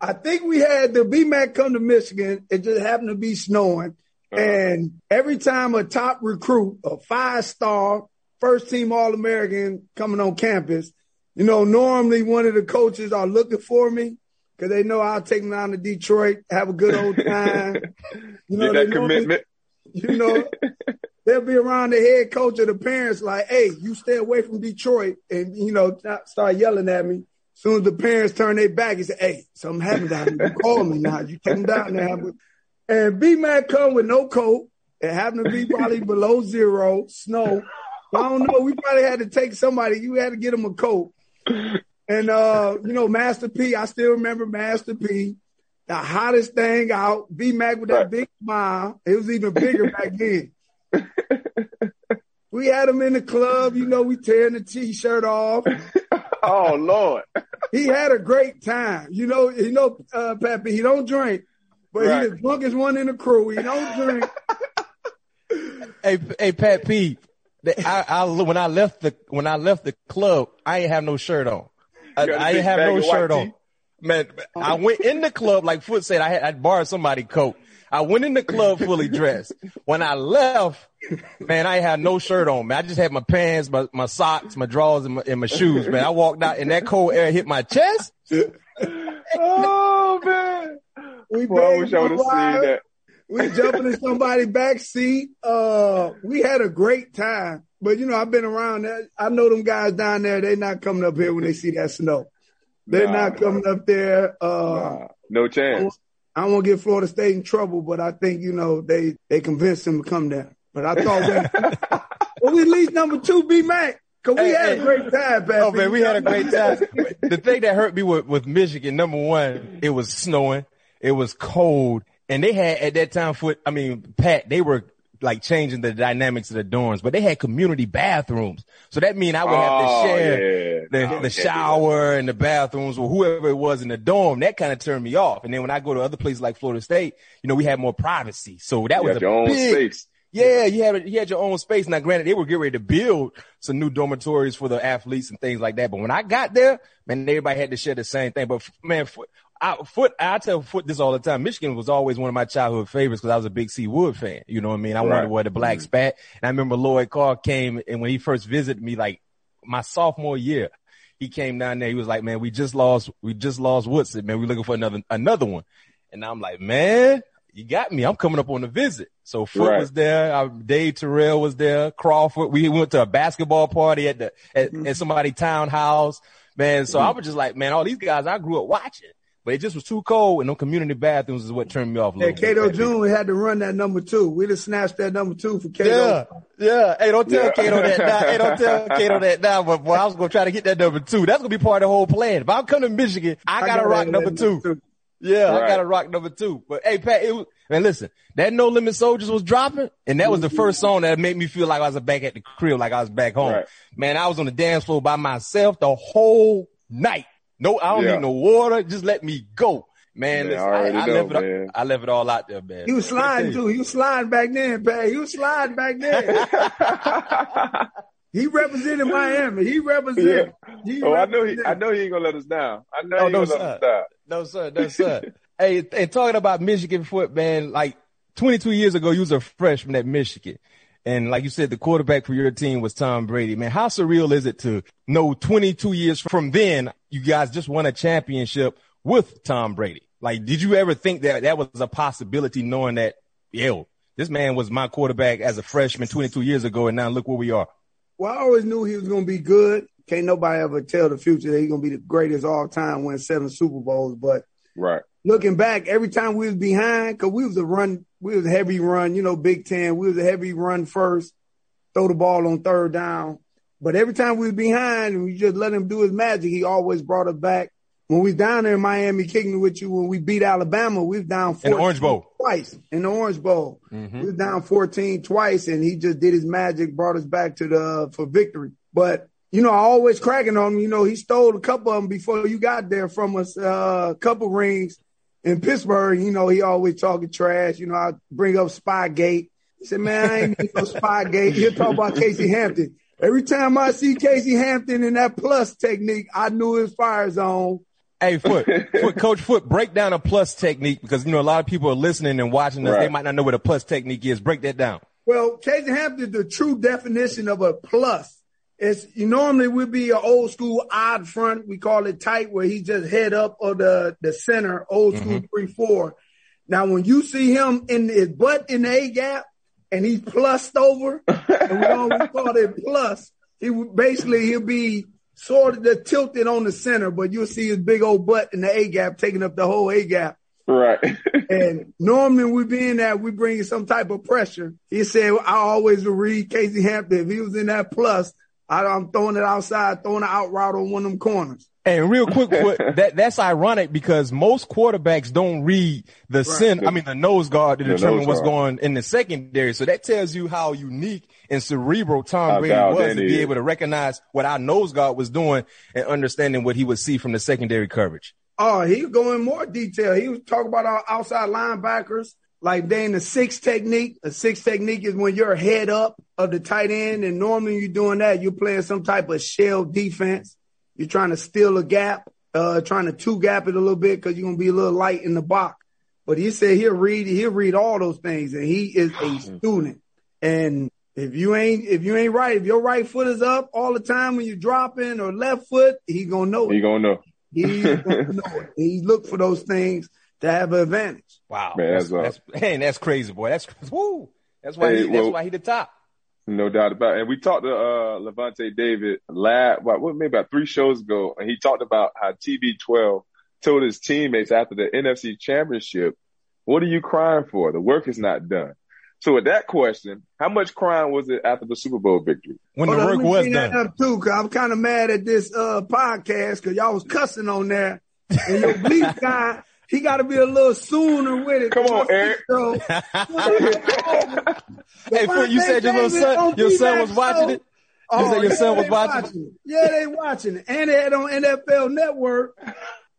I think we had the BMAC come to Michigan. It just happened to be snowing. Uh-huh. And every time a top recruit, a five star, first team All American coming on campus, you know, normally one of the coaches are looking for me because they know I'll take them down to Detroit, have a good old time. You know, that commitment. You know, they'll be around the head coach or the parents like, hey, you stay away from Detroit and, you know, start yelling at me. As soon as the parents turn their back, he said, hey, something happened down there. You call me now. You them down there. And B-Mac come with no coat. It happened to be probably below zero, snow. I don't know. We probably had to take somebody. You had to get him a coat. And, uh, you know, Master P, I still remember Master P, the hottest thing out. B-Mac with that big smile. It was even bigger back then. we had him in the club, you know, we tearing the t-shirt off. oh Lord. he had a great time. You know, you know, uh, Pappy, he don't drink, but right. he's the drunkest one in the crew. He don't drink. hey, hey, Pat P. I, I, when I left the when I left the club, I ain't have no shirt on. I, I didn't have no shirt on. Man, I went in the club like Foot said. I had I borrowed somebody coat. I went in the club fully dressed. When I left, man, I had no shirt on, man. I just had my pants, my, my socks, my drawers, and my, and my shoes, man. I walked out and that cold air hit my chest. oh, man. We well, I wish I would have seen that. We jumping in somebody's back seat. Uh, we had a great time. But you know, I've been around that. I know them guys down there. They're not coming up here when they see that snow. They're nah, not coming up there. Uh, nah, no chance. I won't get Florida State in trouble, but I think, you know, they, they convinced him to come down. But I thought that, well, we at least number two be Mac. Cause we hey, had hey. a great time, man. Oh man, we had a great time. the thing that hurt me with, with Michigan, number one, it was snowing, it was cold, and they had at that time foot. I mean, Pat, they were like changing the dynamics of the dorms, but they had community bathrooms. So that mean I would have to oh, share yeah. the, oh, the shower and the bathrooms with whoever it was in the dorm. That kind of turned me off. And then when I go to other places like Florida State, you know, we had more privacy. So that you was a your big, own space. Yeah, you had you had your own space. Now, granted, they were getting ready to build some new dormitories for the athletes and things like that. But when I got there, man, everybody had to share the same thing. But man, I, foot, I tell Foot this all the time. Michigan was always one of my childhood favorites because I was a big C Wood fan. You know what I mean? I right. wanted to wear the black mm-hmm. spat. And I remember Lloyd Carr came and when he first visited me, like my sophomore year, he came down there. He was like, man, we just lost, we just lost Woodson, man. We're looking for another, another one. And I'm like, man, you got me. I'm coming up on a visit. So Foot Right. was there. Uh, Dave Terrell was there. Crawford. We went to a basketball party at the, at, at somebody's townhouse, man. So I was just like, man, all these guys I grew up watching, but it just was too cold and no community bathrooms is what turned me off a Yeah, little bit. Cato back then. Jr. had to run that number two. We just snatched that number two for Cato. Yeah, yeah. Hey, don't tell Yeah. Cato that now. Hey, don't tell Cato that now. But boy, I was gonna try to get that number two. That's gonna be part of the whole plan. If I come to Michigan, I, gotta gotta rock have number two. Yeah, I gotta rock number two. But hey, Pat, it was, man, listen, that No Limit Soldiers was dropping, and that was the mm-hmm. first song that made me feel like I was back at the crib, like I was back home. Right. Man, I was on the dance floor by myself the whole night. No, I don't Yeah. need no water. Just let me go. Man, Man, I listen, I, already I know, left it, man. I left it all out there, man. He was sliding too. He was sliding back then, man. He was sliding back then. he represented Miami. He represented. He oh, I know he. I know he ain't gonna let us down. I know Oh, he no, gonna let sir. us down. No, sir. No, sir. hey, and talking about Michigan foot, man, like 22 years ago, you was a freshman at Michigan. And like you said, the quarterback for your team was Tom Brady. Man, how surreal is it to know 22 years from then, you guys just won a championship with Tom Brady? Like, did you ever think that that was a possibility knowing that, yo, this man was my quarterback as a freshman 22 years ago, and now look where we are. Well, I always knew he was going to be good. Can't nobody ever tell the future that he's going to be the greatest all time, win seven Super Bowls. But Right. looking back, every time we was behind, cause we was a run, we was a heavy run, you know, Big Ten. We was a heavy run first, throw the ball on third down. But every time we was behind and we just let him do his magic, he always brought us back. When we down there in Miami kicking with you, when we beat Alabama, we was down In the Orange Bowl. twice in the Orange Bowl. Mm-hmm. We was down 14 twice and he just did his magic, brought us back to the, uh, for victory. But, you know, I always cracking on him. You know, he stole a couple of them before you got there from us, uh, a couple rings in Pittsburgh. You know, he always talking trash. You know, I bring up Spygate. He said, man, I ain't need no Spygate. He'll talk about Casey Hampton. Every time I see Casey Hampton in that plus technique, I knew his fire zone. Hey, Foot, Foot, Coach Foot, break down a plus technique because, you know, a lot of people are listening and watching us. They might not know what a plus technique is. Break that down. Well, Casey Hampton, the true definition of a plus is you normally would be an old school odd front. We call it tight where he just head up or the, the center, old school mm-hmm. three, four. Now, when you see him in his butt in the A gap and he's plussed over, and we always call it plus, he would basically, he'll be sort of the tilted on the center, but you'll see his big old butt in the A gap taking up the whole A gap. Right. And normally we being that we bring some type of pressure. He said, I always would read Casey Hampton. If he was in that plus, I, I'm throwing it outside, throwing it out route on one of them corners. And real quick, that, that's ironic because most quarterbacks don't read the sin, I mean, the nose guard to The determine nose what's guard. going in the secondary. So that tells you how unique and cerebral Tom Brady was to be is. able to recognize what our nose guard was doing and understanding what he would see from the secondary coverage. Oh, he was going in more detail. He was talking about our outside linebackers, like they in the six technique. A six technique is when you're head up of the tight end, and normally you're doing that. You're playing some type of shell defense. You're trying to steal a gap, uh, trying to two gap it a little bit because you're gonna be a little light in the box. But he said he'll read, he'll read all those things, and he is a student. And if you ain't, if you ain't right, if your right foot is up all the time when you're dropping, or left foot, he gonna know it. gonna know. He's gonna know it. He look for those things to have an advantage. Wow. Man, that's, that's, that's, man, that's crazy, boy. That's, woo. That's why, Hey, he, that's why he the top. No doubt about it. And we talked to uh, Lavonte David lab, what, what, maybe about three shows ago, and he talked about how TB12 told his teammates after the NFC Championship, "What are you crying for? The work is not done." So with that question, how much crying was it after the Super Bowl victory? When the work was done. up too, cause I'm kind of mad at this uh podcast because y'all was cussing on there, and your bleep guy. He got to be a little sooner with it. Come on, Eric. So, Hey, Foot, you said your little son, your son was watching it? You oh, said your son was they watching? it. Yeah, they watching it. And they had on NFL Network.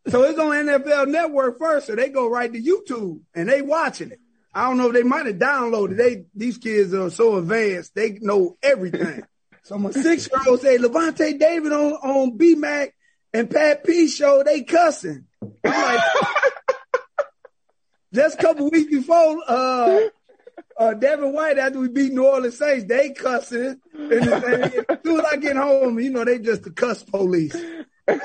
So it's on NFL Network first, so they go right to YouTube and they watching it. I don't know if they might have downloaded. They these kids are so advanced, they know everything. So my six year old say Lavonte David on on B Mac and Pat P show, they cussing. I'm like, just a couple weeks before uh uh, Devin White, after we beat New Orleans Saints, they cussing. And, and as soon as I get home, you know, they just the cuss police. hey,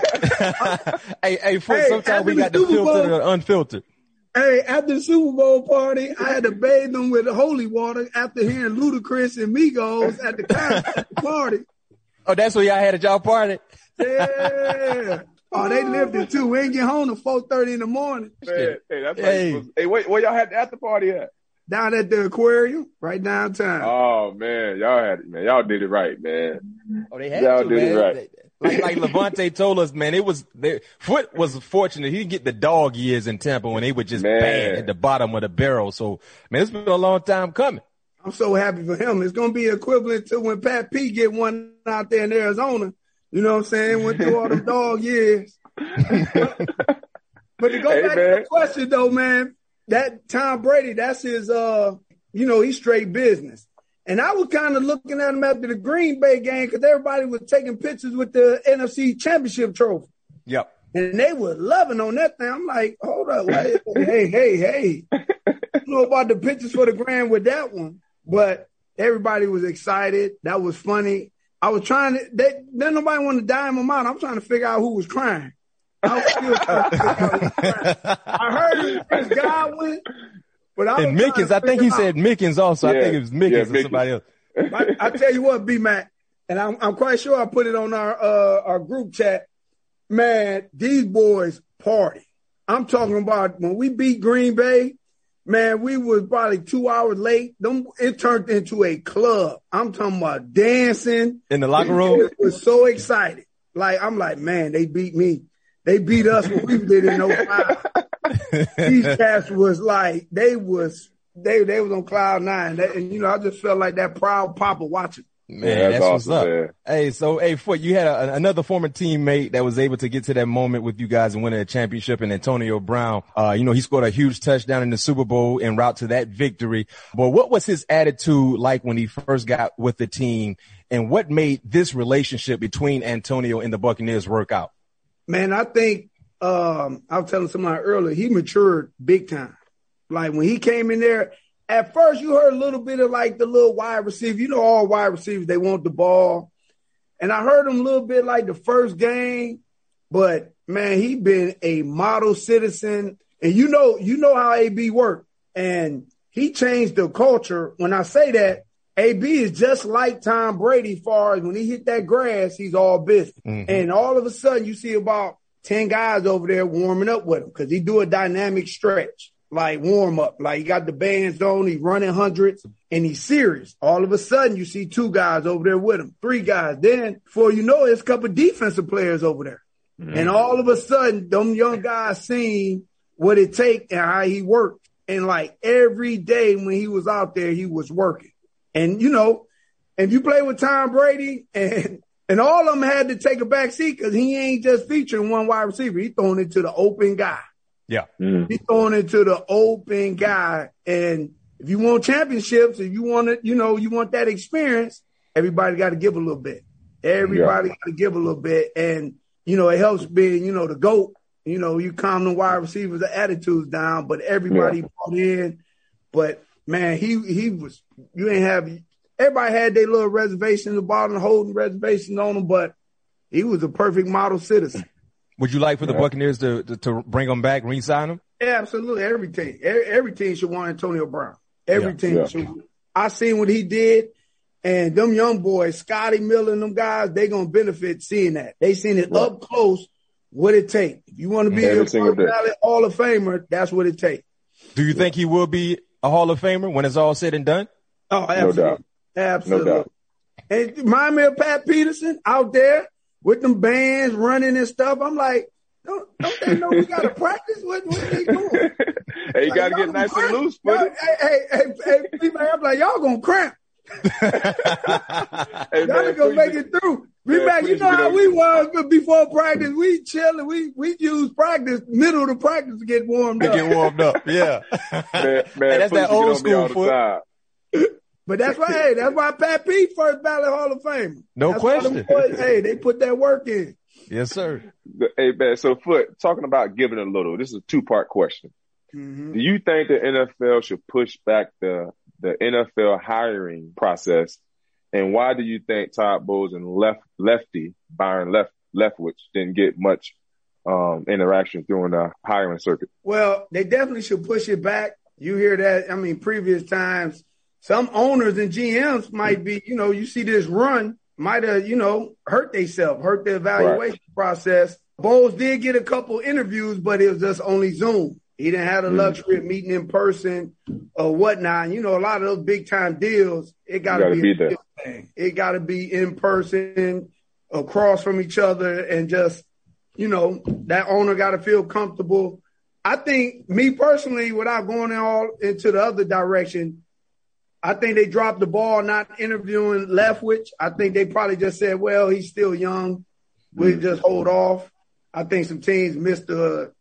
hey, Hey, sometimes we the got the filtered Bowl- or unfiltered. Hey, after the Super Bowl party, I had to Hey, after the Super Bowl party, I had to bathe them with holy water after hearing Ludacris and Migos at the concert party. Oh, that's what y'all had at y'all party. Yeah. Oh, they oh, lived it too. We ain't get home till four thirty in the morning. Man, hey, that's Hey. hey. hey, wait, where y'all had the after party at? Down at the aquarium, right downtown. Oh man, y'all had it, man. Y'all did it right, man. Oh, they had Y'all to, did it man. right. Like, like Lavonte told us, man, it was they, Foot was fortunate. He didn't get the dog years in Tampa when they were just Man. bad at the bottom of the barrel. So, man, it's been a long time coming. I'm so happy for him. It's gonna be equivalent to when Pat P get one out there in Arizona. You know what I'm saying? Went through all the dog years. But to go Hey, back to the question though, man, that Tom Brady, that's his uh, you know, he's straight business. And I was kind of looking at him after the Green Bay game because everybody was taking pictures with the NFC championship trophy. Yep. And they were loving on that thing. I'm like, hold up, wait, hey, hey, hey. I don't know about the pictures for the grand with that one, but everybody was excited. That was funny. I was trying to, they, then nobody wanted to dime them out. I'm trying to figure out who was crying. I, was still trying to figure out who was crying. I heard it was Godwin, but I And Mickens, I think he out- said Mickens also. I think it was Mickens Yeah, or Mickens. somebody else. I, I tell you what, B Mac, and I'm, I'm quite sure I put it on our uh, our group chat. Man, these boys party. I'm talking about when we beat Green Bay. Man, we was probably two hours late. Them, it turned into a club. I'm talking about dancing. In the locker room? It was so excited. Like I'm like, man, they beat me. They beat us when we did in 05. These cats was like, they was they they was on cloud nine. And you know, I just felt like that proud papa watching. Man, Yeah, that's, that's what's up. man. Hey, so hey, Foot, you had a, another former teammate that was able to get to that moment with you guys and win a championship, and Antonio Brown. Uh, you know, he scored a huge touchdown in the Super Bowl en route to that victory. But what was his attitude like when he first got with the team, and what made this relationship between Antonio and the Buccaneers work out? Man, I think um, I was telling somebody earlier, he matured big time. Like when he came in there, at first you heard a little bit of like the little wide receiver. You know, all wide receivers, they want the ball. And I heard him a little bit like the first game, but man, he been a model citizen. And you know, you know how AB worked. And he changed the culture. When I say that, AB is just like Tom Brady, far as when he hit that grass, he's all business. Mm-hmm. And all of a sudden, you see about 10 guys over there warming up with him because he do a dynamic stretch, like warm up. Like he got the bands on, he's running hundreds, and he's serious. All of a sudden, you see two guys over there with him, three guys. Then, before you know it, it's a couple defensive players over there. Mm-hmm. And all of a sudden, them young guys seen what it take and how he worked. And like every day when he was out there, he was working. And you know, if you play with Tom Brady and and all of them had to take a back seat because he ain't just featuring one wide receiver. He throwing it to the open guy. Yeah. Mm-hmm. He throwing it to the open guy. And if you want championships, if you want it, you know, you want that experience, everybody got to give a little bit. Everybody got to give a little bit. And, you know, it helps being, you know, the GOAT. You know, you calm the wide receivers, the attitudes down, but everybody bought in. But man, he he was you ain't have everybody had their little reservations about him, holding reservations on him, but he was a perfect model citizen. Would you like for the Buccaneers to, to to bring him back, re-sign him? Yeah, absolutely. Every team, every, every team should want Antonio Brown. Every Yeah, team yeah. should. I seen what he did, and them young boys, Scotty Miller and them guys, they gonna benefit seeing that. They seen it up close. What it take? If you want to be Every a single first day. ballot Hall of Famer, that's what it take. Do you think he will be a Hall of Famer when it's all said and done? Oh, absolutely. doubt. Absolutely. No doubt. And remind me of Pat Peterson out there with them bands running and stuff. I'm like, don't, don't they know we got to practice? What, what are they doing? hey, you Like, got to get nice gonna and loose, buddy. Y'all- Hey, hey, hey, hey, B-Man, I'm like, y'all gonna cramp. Hey, Y'all gonna make it through. Yeah, B-Man, you know how we was before practice. We chilling. We we use practice, middle of the practice to get warmed up. To get warmed up, yeah. Man, man, Hey, that's that old on me all school foot. Time. But that's why, hey, that's why Pat P first ballot Hall of Fame. No That's question. boys, hey, they put that work in. Yes, sir. Hey, man, so Foot, talking about giving a little, this is a two part question. Mhm. Do you think the NFL should push back the, the NFL hiring process? And why do you think Todd Bowles and left, lefty, Byron left, Leftwich didn't get much um, interaction during the hiring circuit. Well, they definitely should push it back. You hear that? I mean, previous times, some owners and GMs might be, you know, you see this run might have, you know, hurt themselves, hurt the evaluation right. process. Bowles did get a couple interviews, but it was just only Zoom. He didn't have the mm. luxury of meeting in person or whatnot. You know, a lot of those big time deals, it got to be, be. Thing. It got to be in person, across from each other, and just, you know, that owner got to feel comfortable. I think me personally, without going all into the other direction, I think they dropped the ball not interviewing Leftwich. I think they probably just said, well, he's still young. We'll mm-hmm. just hold off. I think some teams missed the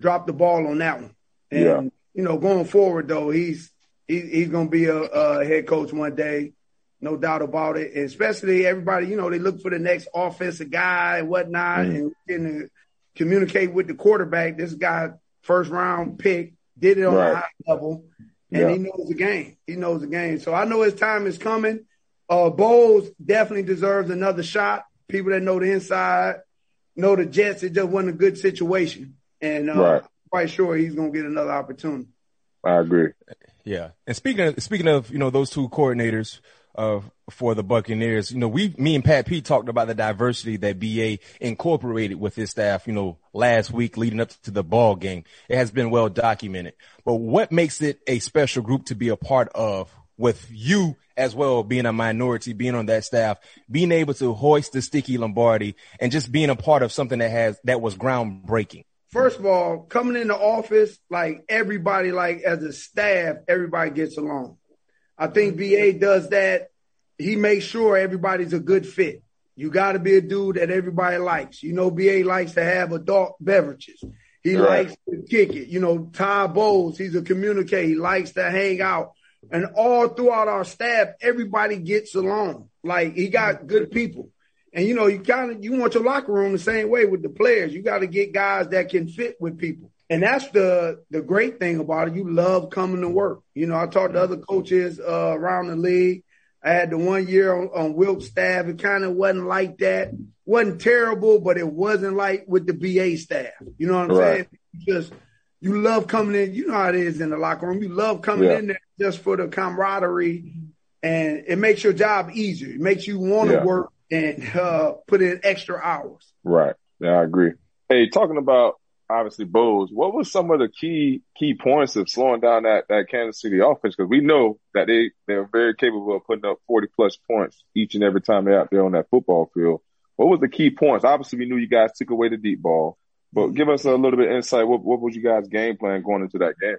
drop the ball on that one. And yeah. you know, going forward though, he's he, he's going to be a, a, head coach one day, no doubt about it. And especially everybody, you know, they look for the next offensive guy and whatnot, mm. and, and communicate with the quarterback. This guy, first round pick, did it on right. a high level and yeah. he knows the game. He knows the game. So I know his time is coming. Uh, Bowles definitely deserves another shot. People that know the inside know the Jets. It just wasn't a good situation, and uh, right. I'm quite sure he's going to get another opportunity. I agree. Yeah, and speaking of, speaking of you know those two coordinators, uh, for the Buccaneers. You know, we, me and Pat Pete talked about the diversity that BA incorporated with his staff, you know, last week leading up to the ball game. It has been well documented. But what makes it a special group to be a part of with you as well being a minority, being on that staff, being able to hoist the sticky Lombardi and just being a part of something that has, that was groundbreaking? First of all, coming in the office, like everybody, like as a staff, everybody gets along. I think BA does that. He makes sure everybody's a good fit. You got to be a dude that everybody likes. You know, BA likes to have adult beverages. He right. likes to kick it. You know, Ty Bowles, he's a communicator. He likes to hang out. And all throughout our staff, everybody gets along. Like he got good people. And you know, you kind of you want your locker room the same way with the players. You got to get guys that can fit with people. And that's the the great thing about it. You love coming to work. You know, I talked to other coaches uh, around the league. I had the one year on, on Wilk's staff. It kind of wasn't like that. wasn't terrible, but it wasn't like with the BA staff. You know what I'm right. saying? Just you love coming in. You know how it is in the locker room. You love coming yeah. in there just for the camaraderie, and it makes your job easier. It makes you want to yeah. work and uh, put in extra hours. Right. Yeah, I agree. Hey, talking about obviously Bowles. What was some of the key key points of slowing down that that Kansas City offense? Because we know that they they're very capable of putting up forty plus points each and every time they're out there on that football field. What was the key points? Obviously, we knew you guys took away the deep ball, but give us a little bit of insight. What what was you guys' game plan going into that game?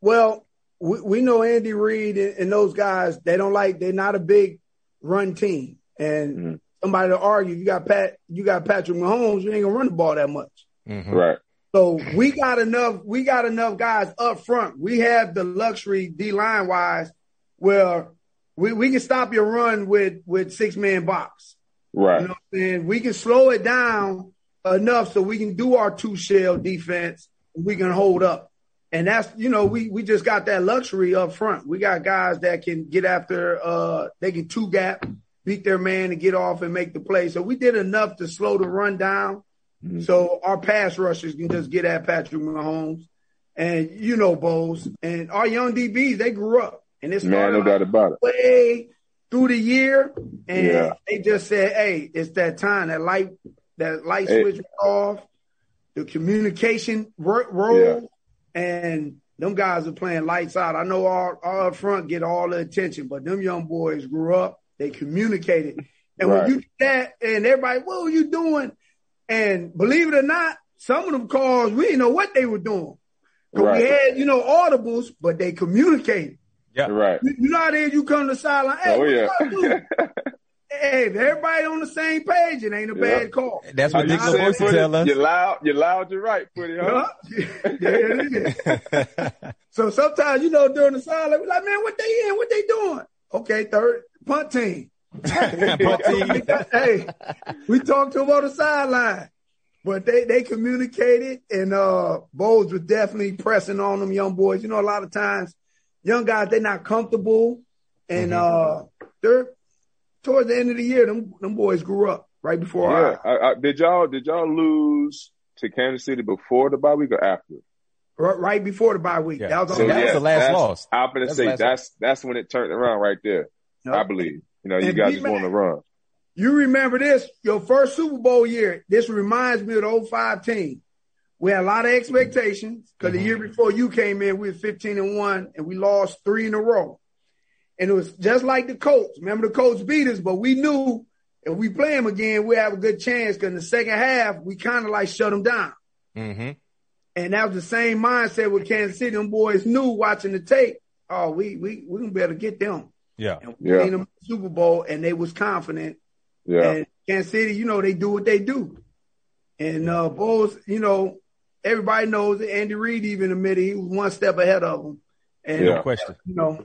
Well, we, we know Andy Reid and, and, those guys. They don't like. They're not a big run team, and mm-hmm. somebody to argue. You got Pat. You got Patrick Mahomes. You ain't gonna run the ball that much. Mm-hmm. Right. So we got enough, we got enough guys up front. We have the luxury D line wise where we, we can stop your run with, with six man box. Right. You know what I'm saying? We can slow it down enough so we can do our two shell defense. We can hold up. And that's, you know, we, we just got that luxury up front. We got guys that can get after, uh, they can two gap, beat their man and get off and make the play. So we did enough to slow the run down Mm-hmm. So our pass rushers can just get at Patrick Mahomes and you know Bowles and our young DBs, they grew up and it's Man, no doubt about it. way through the year. And yeah. they just said, Hey, it's that time, that light, that light hey. switch off, the communication role yeah. and them guys are playing lights out. I know all, all up front get all the attention, but them young boys grew up, they communicated. And right. when you do that and everybody, what were you doing? And believe it or not, some of them calls, we didn't know what they were doing. Right. We had, you know, audibles, but they communicated. Yeah. Right. You, you know how it is, you come to the sideline, hey, oh, yeah. hey, if everybody on the same page, it ain't a yeah. bad call. That's what Nick supposed to tell us. You're loud, you're loud, you're right, pretty huh? Yeah, yeah it is. so sometimes, you know, during the sideline, we're like, man, what they in? What they doing? Okay, third punt team. hey, we talked to them on the sideline, but they they communicated, and uh, Bowles was definitely pressing on them young boys. You know, a lot of times, young guys they're not comfortable, and mm-hmm. uh, they're towards the end of the year, them them boys grew up. right before. Yeah, I, I, did y'all did y'all lose to Kansas City before the bye week or after? Right, right before the bye week. Yeah. That was, So that yeah, was the last loss. I'm gonna That's say last that's that's when it turned around right there. Yep. I believe. You know, you And guys just want to run. You remember this, your first Super Bowl year. This reminds me of the 05 team. We had a lot of expectations because the year before you came in, we were 15 and one and we lost three in a row. And it was just like the Colts. Remember the Colts beat us, but we knew if we play them again, we have a good chance because in the second half, we kind of like shut them down. Mm-hmm. And that was the same mindset with Kansas City. Them boys knew watching the tape, oh, we, we, we gonna be able to get them. Yeah. And we Yeah. them in the Super Bowl and they was confident Yeah. and Kansas City, you know, they do what they do. And uh Bulls, you know, everybody knows that Andy Reid even admitted he was one step ahead of them. And Yeah. No question. you know,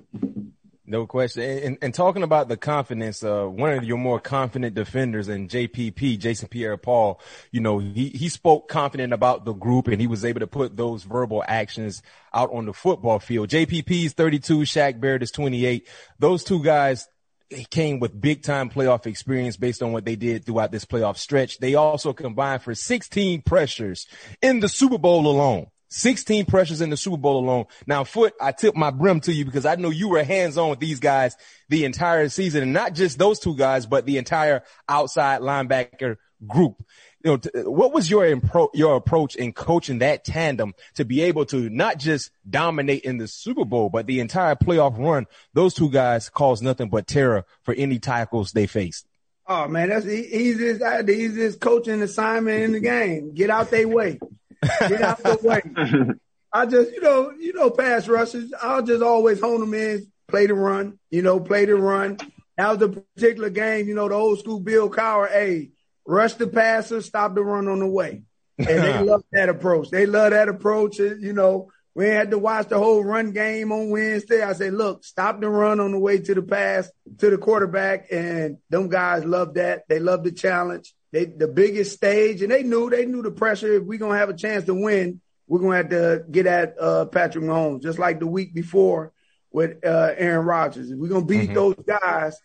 No question. And, and, talking about the confidence, uh, one of your more confident defenders and JPP, Jason Pierre Paul, you know, he, he spoke confident about the group and he was able to put those verbal actions out on the football field. JPP is 32, Shaq Barrett is 28. Those two guys came with big time playoff experience based on what they did throughout this playoff stretch. They also combined for 16 pressures in the Super Bowl alone. 16 pressures in the Super Bowl alone. Now, Foot, I tip my brim to you because I know you were hands on with these guys the entire season and not just those two guys, but the entire outside linebacker group. You know, t- what was your impro- your approach in coaching that tandem to be able to not just dominate in the Super Bowl, but the entire playoff run? Those two guys caused nothing but terror for any tackles they faced. oh man, that's the easiest the easiest coaching assignment in the game. Get out their way. Get out the way. I just, you know, you know, pass rushes. I'll just always hone them in, play the run, you know, play the run. That was a particular game, you know, the old school Bill Cowher, hey, rush the passer, stop the run on the way. And they love that approach. They love that approach. You know, we had to watch the whole run game on Wednesday. I said, look, stop the run on the way to the pass to the quarterback. And them guys love that. They love the challenge. They, the biggest stage and they knew, they knew the pressure. If we're going to have a chance to win, we're going to have to get at, uh, Patrick Mahomes, just like the week before with, uh, Aaron Rodgers. If we're going to beat Mhm. those guys,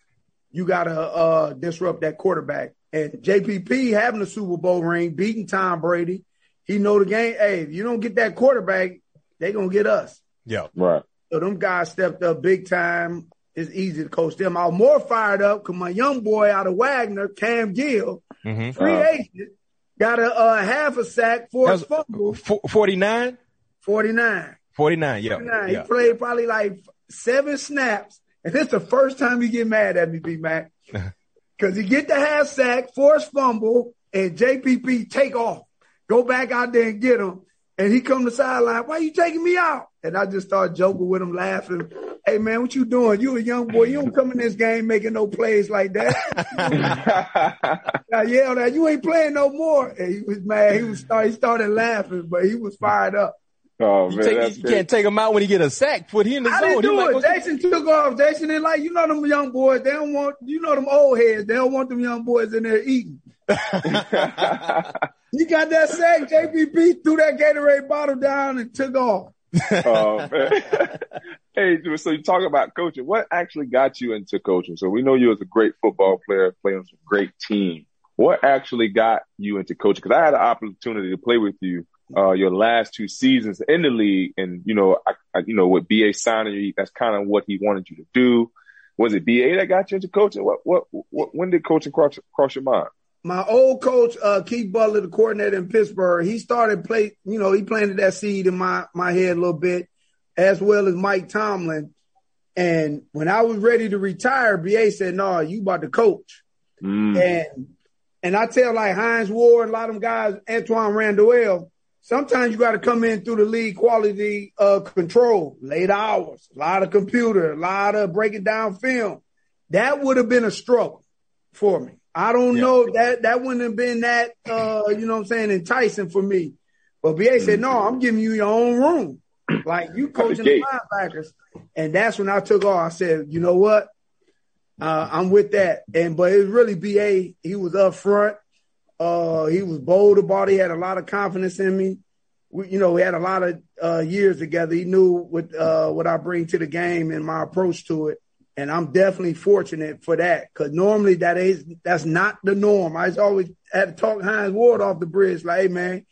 you got to, uh, disrupt that quarterback. And JPP having a Super Bowl ring, beating Tom Brady, he know the game. Hey, if you don't get that quarterback, they gonna get us. Yeah. Right. So them guys stepped up big time. It's easy to coach them. I was more fired up because my young boy out of Wagner, Cam Gill, Mm-hmm. free Uh. agent, got a uh, half a sack, forced fumble, 49? 49. 49, yeah. 49. yeah. He played probably like seven snaps. And this is the first time he get mad at me, B Mac. Cause he get the half sack, forced fumble, and JPP take off. Go back out there and get him. And he come to sideline, why you taking me out? And I just started joking with him, laughing. Hey man, what you doing? You a young boy. You don't come in this game making no plays like that. I yelled at you ain't playing no more. And he was mad. He was start, he started laughing, but he was fired up. oh You, man, take- you can't take him out when he get a sack. Put him in the I zone. didn't do like, it. "Okay." Jason took off. Jason is like, you know them young boys. They don't want, you know them old heads. They don't want them young boys in there eating. He got that sack. JPP threw that Gatorade bottle down and took off. Man. hey, so you talk about coaching. What actually got you into coaching? So we know you as a great football player, playing some great team. What actually got you into coaching? Because I had an opportunity to play with you uh, your last two seasons in the league, and you know, I, I you know, with BA signing you, that's kind of what he wanted you to do. Was it BA that got you into coaching? What, what, what when did coaching cross, cross your mind? My old coach, uh, Keith Butler, the coordinator in Pittsburgh, he started play, you know, he planted that seed in my, my head a little bit, as well as Mike Tomlin. And when I was ready to retire, BA said, no, you about to coach. Mm. And and I tell like Hines Ward, a lot of them guys, Antoine Randall, sometimes you got to come in through the league quality uh, control, late hours, a lot of computer, a lot of breaking down film. That would have been a struggle for me. I don't Yeah. know that that wouldn't have been that uh, you know what I'm saying enticing for me. But BA said, no, I'm giving you your own room. Like you coaching the linebackers. And that's when I took off. I said, you know what? Uh, I'm with that. And but it was really BA. He was up front. Uh, he was bold about it. He had a lot of confidence in me. We, you know, we had a lot of uh, years together. He knew what uh, what I bring to the game and my approach to it. And I'm definitely fortunate for that because normally that is that's not the norm. I always had to talk Hines Ward off the bridge, like, hey man,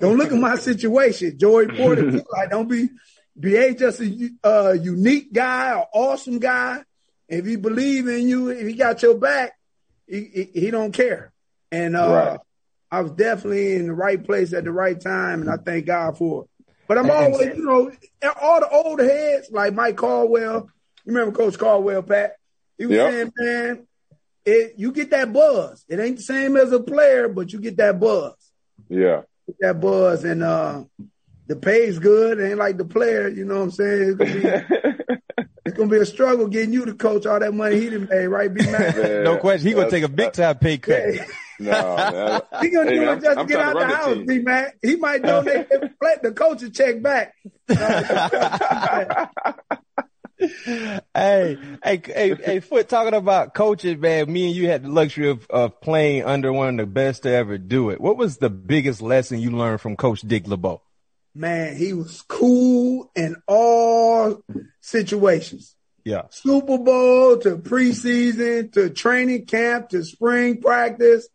don't look at my situation. Joey Porter, like, don't be BA just a uh, unique guy, an awesome guy. If he believe in you, if he got your back, he, he, he don't care. And uh, right. I was definitely in the right place at the right time, and I thank God for it. But I'm always, you know, all the old heads like Mike Caldwell. You remember Coach Caldwell, Pat? He was yep. saying, man, it, you get that buzz. It ain't the same as a player, but you get that buzz. Yeah. Get that buzz, and uh, the pay's good. It ain't like the player, you know what I'm saying? It's gonna be, it's gonna be a struggle getting you to coach all that money he didn't pay, right? Be no question. He gonna take a big time pay cut. Yeah. No, man. he gonna hey, do it just I'm, to get out the house, B man. He might donate the coach's check back. Hey, hey, hey, hey, Foot, talking about coaching, man, me and you had the luxury of, of playing under one of the best to ever do it. What was the biggest lesson you learned from Coach Dick LeBeau? Man, he was cool in all situations. Yeah. Super Bowl to preseason to training camp to spring practice,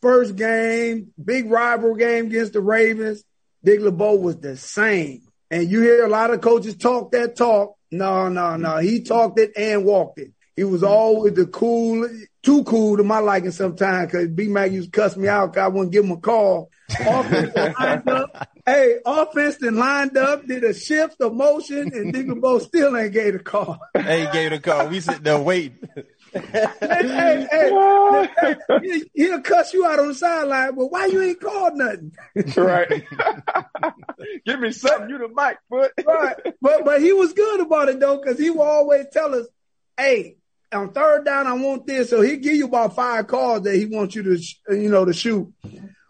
first game, big rival game against the Ravens. Dick LeBeau was the same. And you hear a lot of coaches talk that talk. No, no, no. He talked it and walked it. He was always the cool, too cool to my liking sometimes because B Mac used to cuss me out because I wouldn't give him a call. lined up. Hey, offense then lined up, did a shift, of motion, and LeBeau still ain't gave a call. Ain't gave a call. We sitting there waiting. Hey, hey, hey, hey, he'll cuss you out on the sideline, but why you ain't called nothing? right. Give me something, you the mic, foot. right. But but he was good about it though, because he will always tell us, hey, on third down, I want this. So he give you about five calls that he wants you to, you know, to shoot.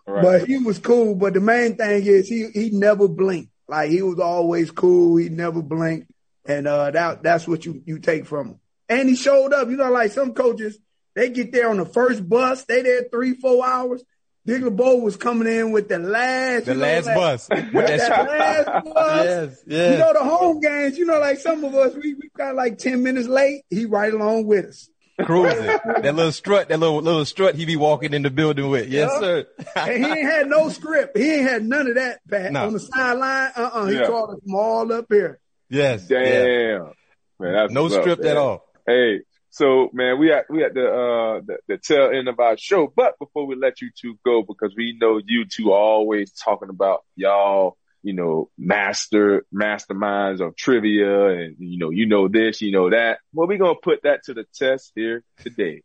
Right. But he was cool. But the main thing is he he never blinked. Like he was always cool. He never blinked, and uh, that that's what you you take from him. And he showed up. You know, like some coaches, they get there on the first bus. They there three four hours. Dick LeBeau was coming in with the last, the last know, bus, with that, last bus. Yes, yes. You know the home games. You know, like some of us, we we got like ten minutes late. He right along with us. Cruising. that little strut, that little little strut he be walking in the building with. Yes, yeah. sir. and he ain't had no script. He ain't had none of that, Pat. No. On the sideline, uh uh-uh. uh He yeah. called us all up here. Yes. Damn. Yeah. Man, no script at all. Hey, so man, we at we at the uh the, the tail end of our show. But before we let you two go, because we know you two are always talking about y'all, you know, master masterminds of trivia, and you know, you know this, you know that. Well, we gonna put that to the test here today.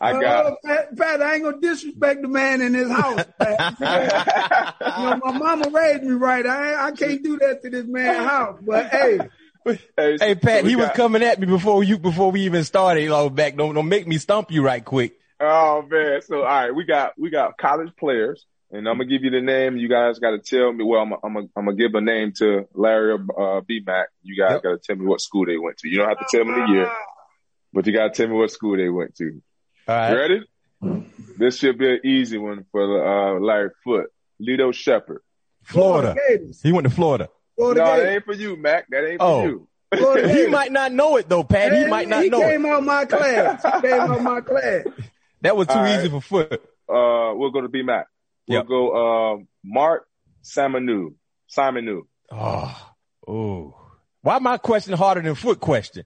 I got uh, Pat, Pat, I ain't gonna disrespect the man in his house. you know, my mama raised me right. I I can't do that to this man's house. But hey, hey, hey, Pat, he got... was coming at me before you before we even started. You know, back. Don't don't make me stump you right quick. Oh man. So all right, we got we got college players, and I'm gonna give you the name. You guys got to tell me. Well, I'm I'm gonna, I'm gonna give a name to Larry uh, B Mac. You guys yep. got to tell me what school they went to. You don't have to tell me the year, but you got to tell me what school they went to. All right. ready? This should be an easy one for uh, Larry Foote. Lito Sheppard. Florida. He went to Florida. Florida no, that ain't for you, Mac. That ain't oh. for you. he might not know it though, Pat. He might not he know it. He came out my class. He came out my class. That was too All easy right. for Foot. Uh, we'll go to B Mac. We'll yep. go uh, Mark Simoneau. Simoneau. Oh, oh. Why my question harder than Foot question?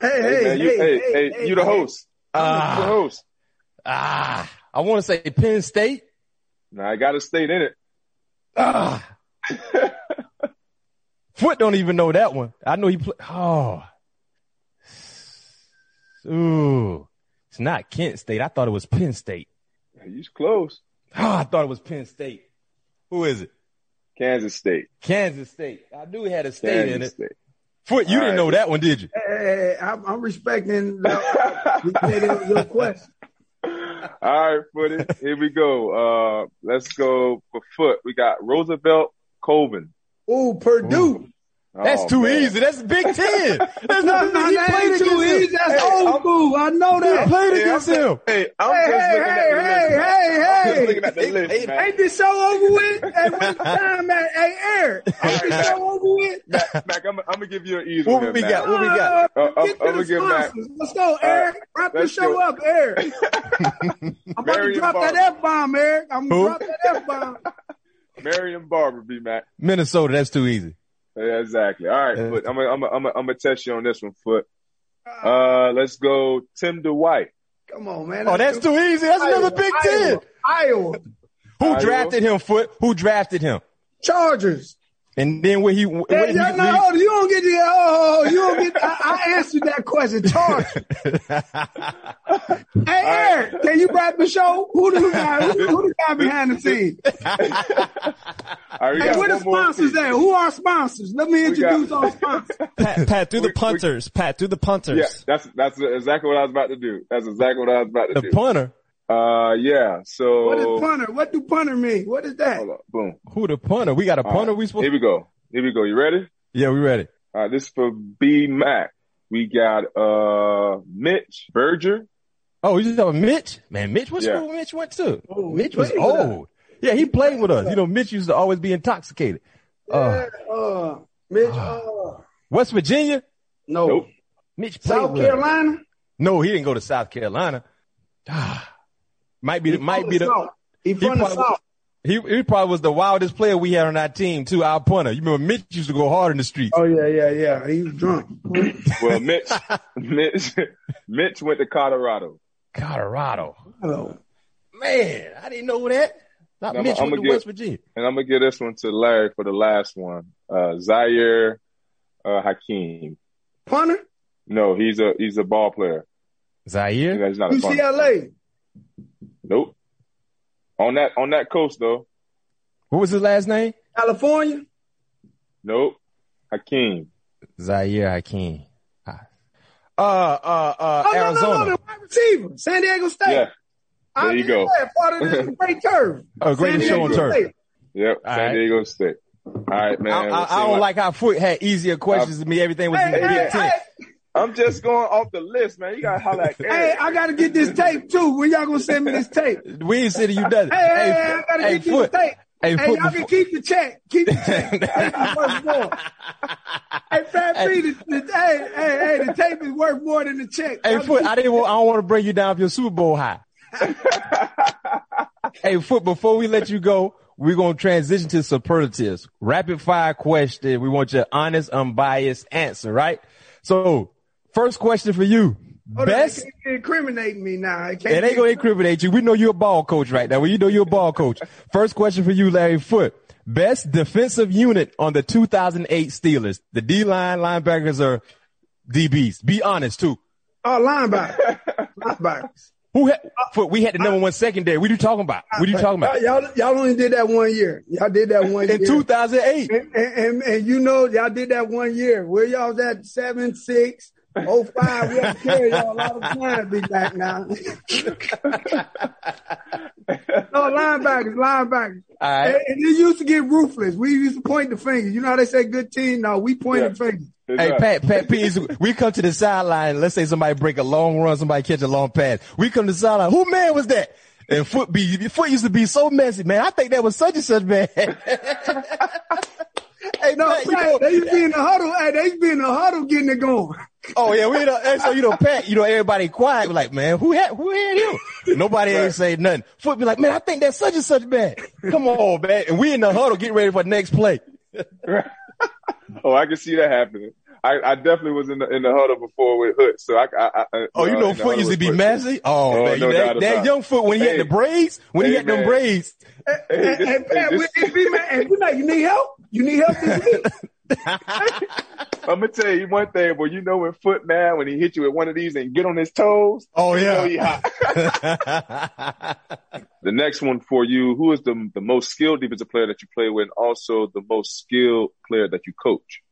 Hey, hey, hey, man, you, hey, hey, hey, hey, you the host. Ah, uh, the host. Ah, I want to say Penn State. No, I got a state in it. Ah. Foot don't even know that one. I know he play. Oh, ooh, it's not Kent State. I thought it was Penn State. He's close. Oh, I thought it was Penn State. Who is it? Kansas State. Kansas State. I knew he had a state Kansas in it. State. Foot, you All didn't right. know that one, did you? Hey, I'm, I'm respecting the, your question. All right, Footy. Here we go. Uh, let's go for Foot. We got Roosevelt Colvin. Ooh, Purdue. Ooh. That's oh, too man. easy. That's Big Ten. That's no, no, that ain't too easy. That's hey, old school. I know that. played Hey, against I'm, him. hey, I'm Hey, just hey, looking hey, at the hey, list. man. hey, I'm just hey. looking at the Hey, list, hey, man. Ain't this show over with? Hey, when's time at? Hey, Eric, ain't this show over with? Mac, I'm, I'm gonna give you an easy What one. we Mac. got? What we got? Uh, Uh, I'm- get to I'm the give Mac- sponsors. Let's go, Eric. Wrap the show up, Eric. I'm about to drop that F bomb, Eric. I'm gonna drop that F bomb. Marion Barber, B Mac. Minnesota, that's too easy. Yeah, exactly. All right, Yeah. Foot. I'm gonna, I'm gonna, I'm gonna, I'm gonna test you on this one, Foot. Uh, let's go, Tim Dwight. Come on, man. Oh, that's too easy. That's another Big Ten. Iowa. Who Iowa. drafted him, Foot? Who drafted him? Chargers. And then when he, when Hey, he, y'all know, oh, you don't get the, oh, oh, oh, you don't get, I, I answered that question. Chargers. Hey, Eric, can you wrap the show? Who the guy, who, who the guy behind the scenes? All right, we Hey, got where the sponsors piece. at? Who are sponsors? Let me We got- introduce our sponsors. Pat, Pat, do We- the we- punters. Pat, do the punters. Yeah, that's that's exactly what I was about to do. That's exactly what I was about to the do. The punter. Uh, yeah. So What is punter? What do punter mean? What is that? hold on, boom. Who the punter? We got a punter. right, We supposed? Here we go. Here we go. You ready? Yeah, we ready. All right, this is for B Mac. We got uh Mitch Berger. Oh, you just talking about Mitch? Man, Mitch, what Yeah. school Mitch went to? Oh, Mitch was played with us. old. Yeah, he played with us. You know, Mitch used to always be intoxicated. Uh, Yeah, uh, Mitch, uh, West Virginia? no. Nope. Mitch played South with us. Carolina? No, he didn't go to South Carolina. Might be, the, He might be the, South. He from the probably- South. he, he probably was the wildest player we had on our team too, our punter. You remember Mitch used to go hard in the streets. Oh, yeah, yeah, yeah. He was drunk. Well, Mitch, Mitch, Mitch went to Colorado. Colorado. Hello. Man, I didn't know that. Not I'm- Mitch I'm went to gonna get- West Virginia. And I'm gonna give this one to Larry for the last one. Uh, Zaire uh, Hakim. Punter? No, he's a he's a ball player. Zaire? He's not a punter. UCLA. Nope. On that on that coast though. What was his last name? California? Nope. Hakim. Zaire Hakim. Ah. Uh, uh, uh, Oh, Arizona. no, no, no, the wide receiver. San Diego State. Yeah. I- There you go. Yeah, part of the great turf. Oh, greatest San show on Diego turf. State. Yep. All San right. Diego State. All right, man. I, I, I don't what- like how Foot had easier questions than me. Everything was in the hey, Big Ten. Hey, I'm just going off the list, man. You gotta holler at hey, I gotta get this tape too. When y'all gonna send me this tape? We ain't sending you nothing. Hey, hey, hey, I gotta hey, get you Foot. the tape. Hey, Hey, y'all can keep the check. Keep the check. The tape is worth more. Hey, Pat B, the, the, hey, hey, hey, the tape is worth more than the check. Hey, Y'all Foot, I didn't. Want, I don't want to bring you down for your Super Bowl high. hey, Foot, before we let you go, we're gonna transition to superlatives. Rapid fire question. We want your honest, unbiased answer, right? So, first question for you. Oh, Hold Best. it can't me now. It can't It ain't gonna incriminate you. We know you're a ball coach right now. You know you're a ball coach. First question for you, Larry Foote. Best defensive unit on the 2008 Steelers. The D line linebackers are DBs. Be honest too. Uh, oh, linebacker. Linebackers. Who had, Foot? We had the number one secondary. What are you talking about? What are you talking about? Y'all, y'all only did that one year. Y'all did that one In year. 2008. and, and, and, and you know, y'all did that one year. Where y'all was at seven, six, oh five. We have to carry y'all a lot of time to be back now. no, linebackers, linebackers. All right. And, and they used to get ruthless. We used to point the fingers. You know how they say good team? No, we point Yeah. the fingers. Hey, Pat, Pat P, we come to the sideline. Let's say somebody break a long run, somebody catch a long pass. We come to the sideline. Who man was that? And foot be, foot used to be so messy, man. I think that was such and such, man. hey, No, Pat, you know, they used to be in the huddle. Hey, they used to be in the huddle getting it going. oh yeah, we know, and so you know, Pat, you know, everybody quiet. We're like, man, who had, who had him? Nobody ain't say nothing. Foot be like, man, I think that's such and such, man. Come on, man. And we in the huddle getting ready for the next play. oh, I can see that happening. I, I definitely was in the in the huddle before with Hood, so I. I, I Oh, you know, Foot used to be messy. Oh, Oh, man, no that, that young Foot when he Hey. had the braids, when he Hey, had them braids. And, Hey, this- and, hey, Pat, this- we, we, man, and we like, you need help? You need help this week? I'm gonna tell you one thing, boy. You know when Foot man when he hit you with one of these and get on his toes. Oh you know yeah. he. The next one for you: Who is the the most skilled defensive player that you play with, and also the most skilled player that you coach?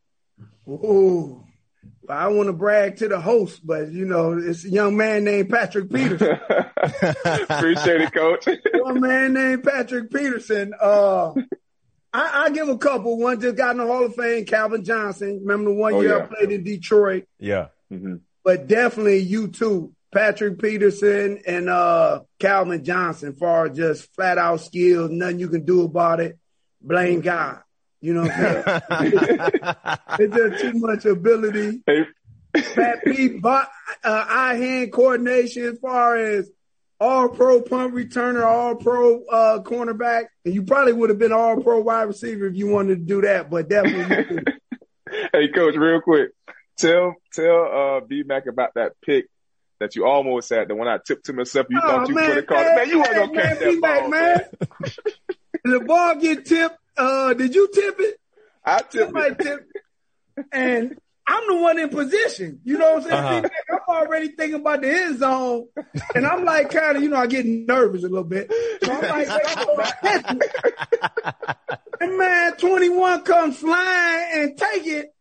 Ooh. Well, I want to brag to the host, but you know, it's a young man named Patrick Peterson. Appreciate it, Coach. young man named Patrick Peterson. Uh, I, I give a couple. One just got in the Hall of Fame, Calvin Johnson. Remember the one Oh, year yeah. I played in Detroit, yeah. hmm but definitely you too. Patrick Peterson and uh, Calvin Johnson for just flat out skills, nothing you can do about it. Blame God. You know what I'm saying? it's just too much ability. Hey, Pat Pete, uh, eye hand coordination as far as all pro punt returner, all pro uh, cornerback. And you probably would have been all pro wide receiver if you wanted to do that, but definitely. hey, coach, real quick. Tell tell uh B Mac about that pick that you almost had, the one I tipped to myself. You Oh, thought you man, put it caught. man, Man, you weren't gonna catch man, that ball, man. the ball get tipped. Uh, did you tip it? I tipped Somebody it. tipped it. And I'm the one in position. You know what I'm saying? Uh-huh. I'm already thinking about the end zone. And I'm like kind of, you know, I get nervous a little bit. So I'm like, and man, 21 comes flying and take it.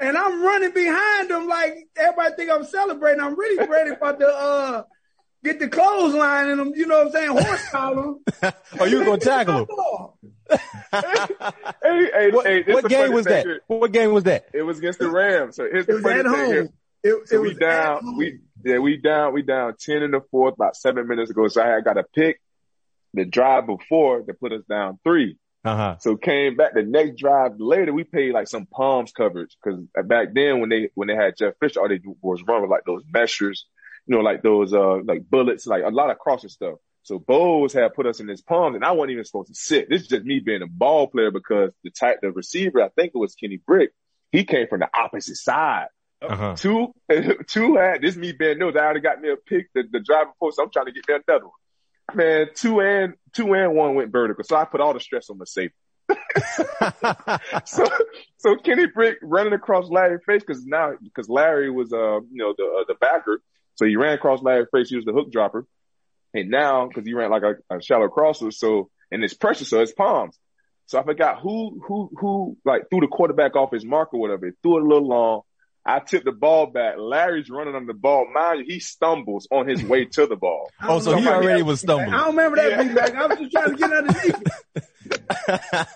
And I'm running behind them like everybody think I'm celebrating. I'm really ready about the uh get the clothesline in them, you know what I'm saying? Horse collar. Oh, you were gonna tackle him. Hey, hey, What, hey, what game was thing that? here. What game was that? It was against the Rams. So here's It the was funny at thing home. here. It, So it we was down, home. we yeah, we down, we down ten in the fourth, about seven minutes ago. So I had got a pick the drive before to put us down three. Uh huh. So came back the next drive later. We paid like some palms coverage because back then when they when they had Jeff Fisher, all they was run with like those meshers, you know, like those uh like bullets, like a lot of crossing stuff. So Bowles had put us in his palms, and I wasn't even supposed to sit. This is just me being a ball player because the type the receiver, I think it was Kenny Britt, he came from the opposite side. Uh-huh. Two, two had this me being nose. I already got me a pick the, the drive before, so I'm trying to get me another one. Man, two and two and one went vertical, so I put all the stress on the safety. so, so Kenny Britt running across Larry face because now because Larry was uh you know the uh, the backer, so he ran across Larry face. He was the hook dropper, and now because he ran like a, a shallow crosser, so and it's pressure, so it's palms. So I forgot who who who like threw the quarterback off his mark or whatever. He threw it a little long. I tipped the ball back. Larry's running on the ball. Mind you, he stumbles on his way to the ball. Oh, so he Somebody already else- was I don't remember that Yeah. feedback. I was just trying to get underneath it.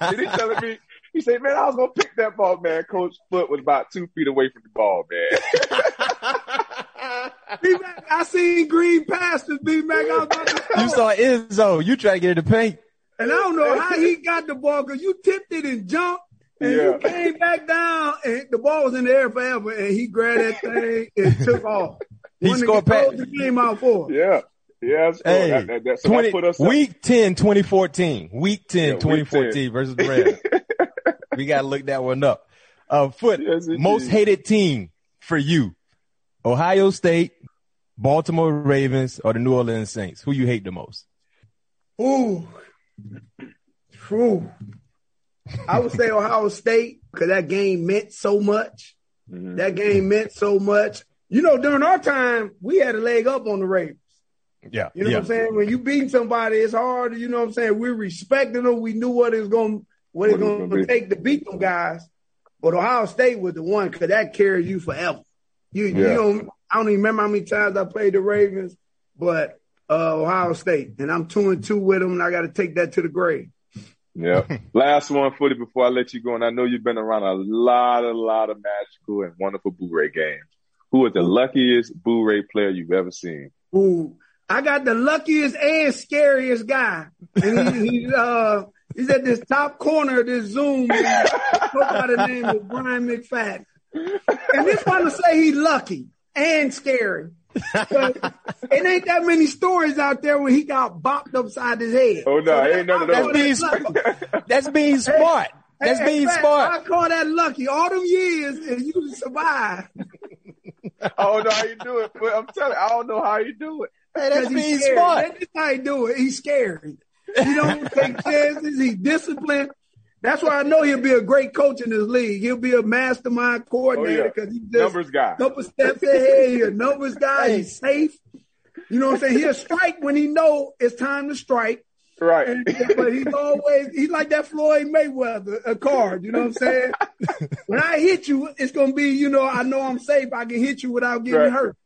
and he telling me, he said, man, I was going to pick that ball, man. Coach Foot was about two feet away from the ball, man. B-Mac, I seen green pastures, B-Mac. I was about to You saw Izzo. You tried to get in the paint. And I don't know how he got the ball because you tipped it and jumped. And you Yeah. came back down and the ball was in the air forever and he grabbed that thing and took off. He When scored the pa- the game out for. yeah. Yeah. Hey, that, that, that, so that 20, put us up. week 10, 2014. Week 10, Yeah, week 2014 versus the Rams. we got to look that one up. Uh, Foot, Yes, indeed. most hated team for you. Ohio State, Baltimore Ravens, or the New Orleans Saints? Who you hate the most? Ooh. Ooh. I would say Ohio State because that game meant so much. Mhm. That game meant so much. You know, during our time, we had a leg up on the Ravens. Yeah. You know yeah. what I'm saying? When you beat somebody, it's hard. You know what I'm saying? We respected them. We knew what it was going, what it's What it was going gonna take to beat them guys. But Ohio State was the one because that carried you forever. You, you Yeah. know, I don't even remember how many times I played the Ravens, but uh, Ohio State, and I'm two and two with them, and I got to take that to the grave. Yeah. Last one, Footy, before I let you go. And I know you've been around a lot, a lot of magical and wonderful Boo Ray games. Who is the luckiest Boo Ray player you've ever seen? Ooh, I got the luckiest and scariest guy, and he, he's uh he's at this top corner of this Zoom. By the name of Bryant McFadden, and this one to say he's lucky and scary. But it ain't that many stories out there where he got bopped upside his head. Oh, no, ain't none of those. That's that being, lucky. that's being smart. That's Hey, being hey, smart. I call that lucky. All them years and you survive. I don't know how you do it, but I'm telling you, I don't know how you do it. Hey, that's 'Cause he's being scared. smart. That's how he do it. He's scared. He don't take chances. He's disciplined. That's why I know he'll be a great coach in this league. He'll be a mastermind coordinator Oh, yeah. because he's just Numbers guy. couple steps ahead. He's a numbers guy. He's safe. You know what I'm saying? He'll strike when he know it's time to strike. Right. And, but he's always he's like that Floyd Mayweather a card. You know what I'm saying? when I hit you, it's gonna be you know I know I'm safe. I can hit you without getting Right. hurt.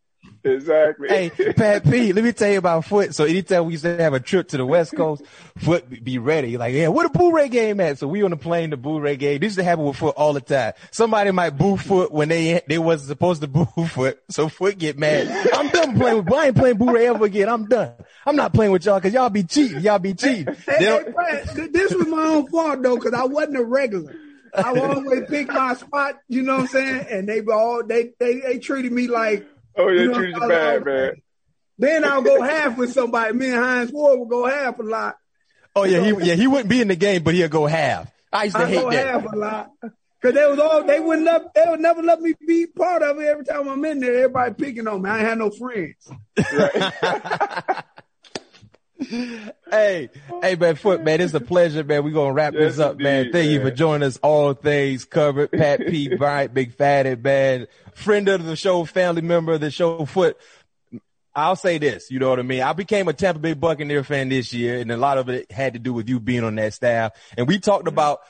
Exactly. Hey, Pat P, let me tell you about Foot. So anytime we used to have a trip to the West Coast, Foot be ready. Like, yeah, where the Boo Ray game at? So we on the plane, the Boo Ray game. This used to happen with Foot all the time. Somebody might boo Foot when they they wasn't supposed to boo Foot. So Foot get mad. I'm done playing with, I ain't playing Boo Ray ever again. I'm done. I'm not playing with y'all cause y'all be cheating. Y'all be cheating. Hey, hey, Brad, this was my own fault though, cause I wasn't a regular. I always pick my spot, you know what I'm saying? And they all they they they treated me like Oh, yeah, you know, treated you bad, man. Then I'll go half with somebody. Me and Hines Ward will go half a lot. Oh yeah, he yeah he wouldn't be in the game, but he'll go half. I used to I hate go that. half a lot. Cause they was all they wouldn't let they would never let me be part of it. Every time I'm in there, everybody picking on me. I ain't had no friends. hey, hey, man, Foot, man, it's a pleasure, man. We're going to wrap Yes, this up, man. indeed, Thank you for joining us. All things covered. Pat P. Bryant, Big Fatty, man. Friend of the show, family member of the show, Foot. I'll say this, you know what I mean? I became a Tampa Bay Buccaneer fan this year, and a lot of it had to do with you being on that staff. And we talked about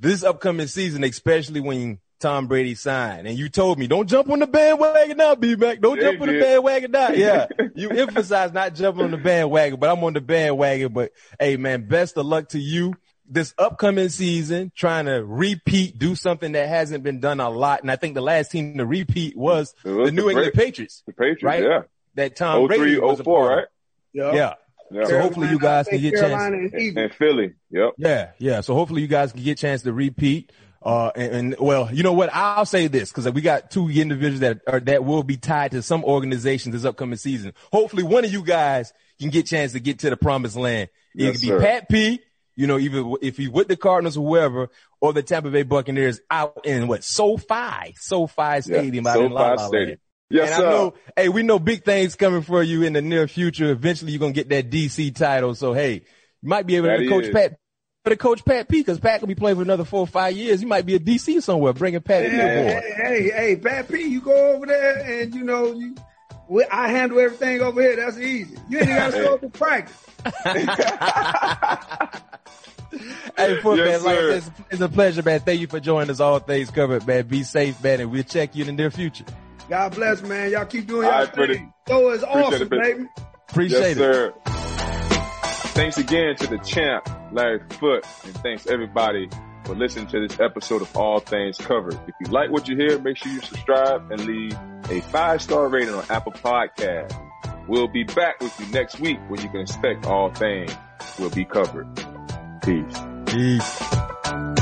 this upcoming season, especially when Tom Brady signed. And you told me, don't jump on the bandwagon now, B-Mac. Don't Yeah, jump on the bandwagon now. Yeah. you emphasize not jumping on the bandwagon, but I'm on the bandwagon. But hey, man, best of luck to you this upcoming season, trying to repeat, do something that hasn't been done a lot. And I think the last team to repeat was was the New the England Bra- Patriots, The Patriots, right? yeah. That Tom Brady 03, was a 04, part of. right? Yeah. Yeah. So hopefully you guys can get Carolina chance. and and Philly. Yep. Yeah, yeah. So hopefully you guys can get chance to repeat. Uh, and, and well, you know what? I'll say this because we got two individuals that are that will be tied to some organizations this upcoming season. Hopefully, one of you guys can get a chance to get to the promised land. It Yes, could be sir. Pat P. You know, even if he's with the Cardinals or whoever, or the Tampa Bay Buccaneers out in what SoFi, SoFi Stadium out in SoFi La La Stadium. Land. Yes, and sir. I know, hey, we know big things coming for you in the near future. Eventually, you're gonna get that DC title. So, hey, you might be able That to coach is. Pat, to coach Pat P, because Pat could be playing for another four or five years. He might be a DC somewhere, bringing Pat P Hey, aboard. hey, hey, hey, Pat P, you go over there and you know you. we- I handle everything over here. That's easy. You ain't got to show up to practice. Hey, Foot, Yes, man, like I sir. said, it's, it's a pleasure, man. Thank you for joining us. All things covered, man. Be safe, man, and we'll check you in the near future. God bless, man. Y'all keep doing All y'all right, pretty- thing. So it's appreciate awesome, it, baby. baby. Appreciate yes, it. sir. Thanks again to the champ, Larry Foote, and thanks everybody for listening to this episode of All Things Covered. If you like what you hear, make sure you subscribe and leave a five star rating on Apple Podcast. We'll be back with you next week when you can expect all things will be covered. Peace. Peace.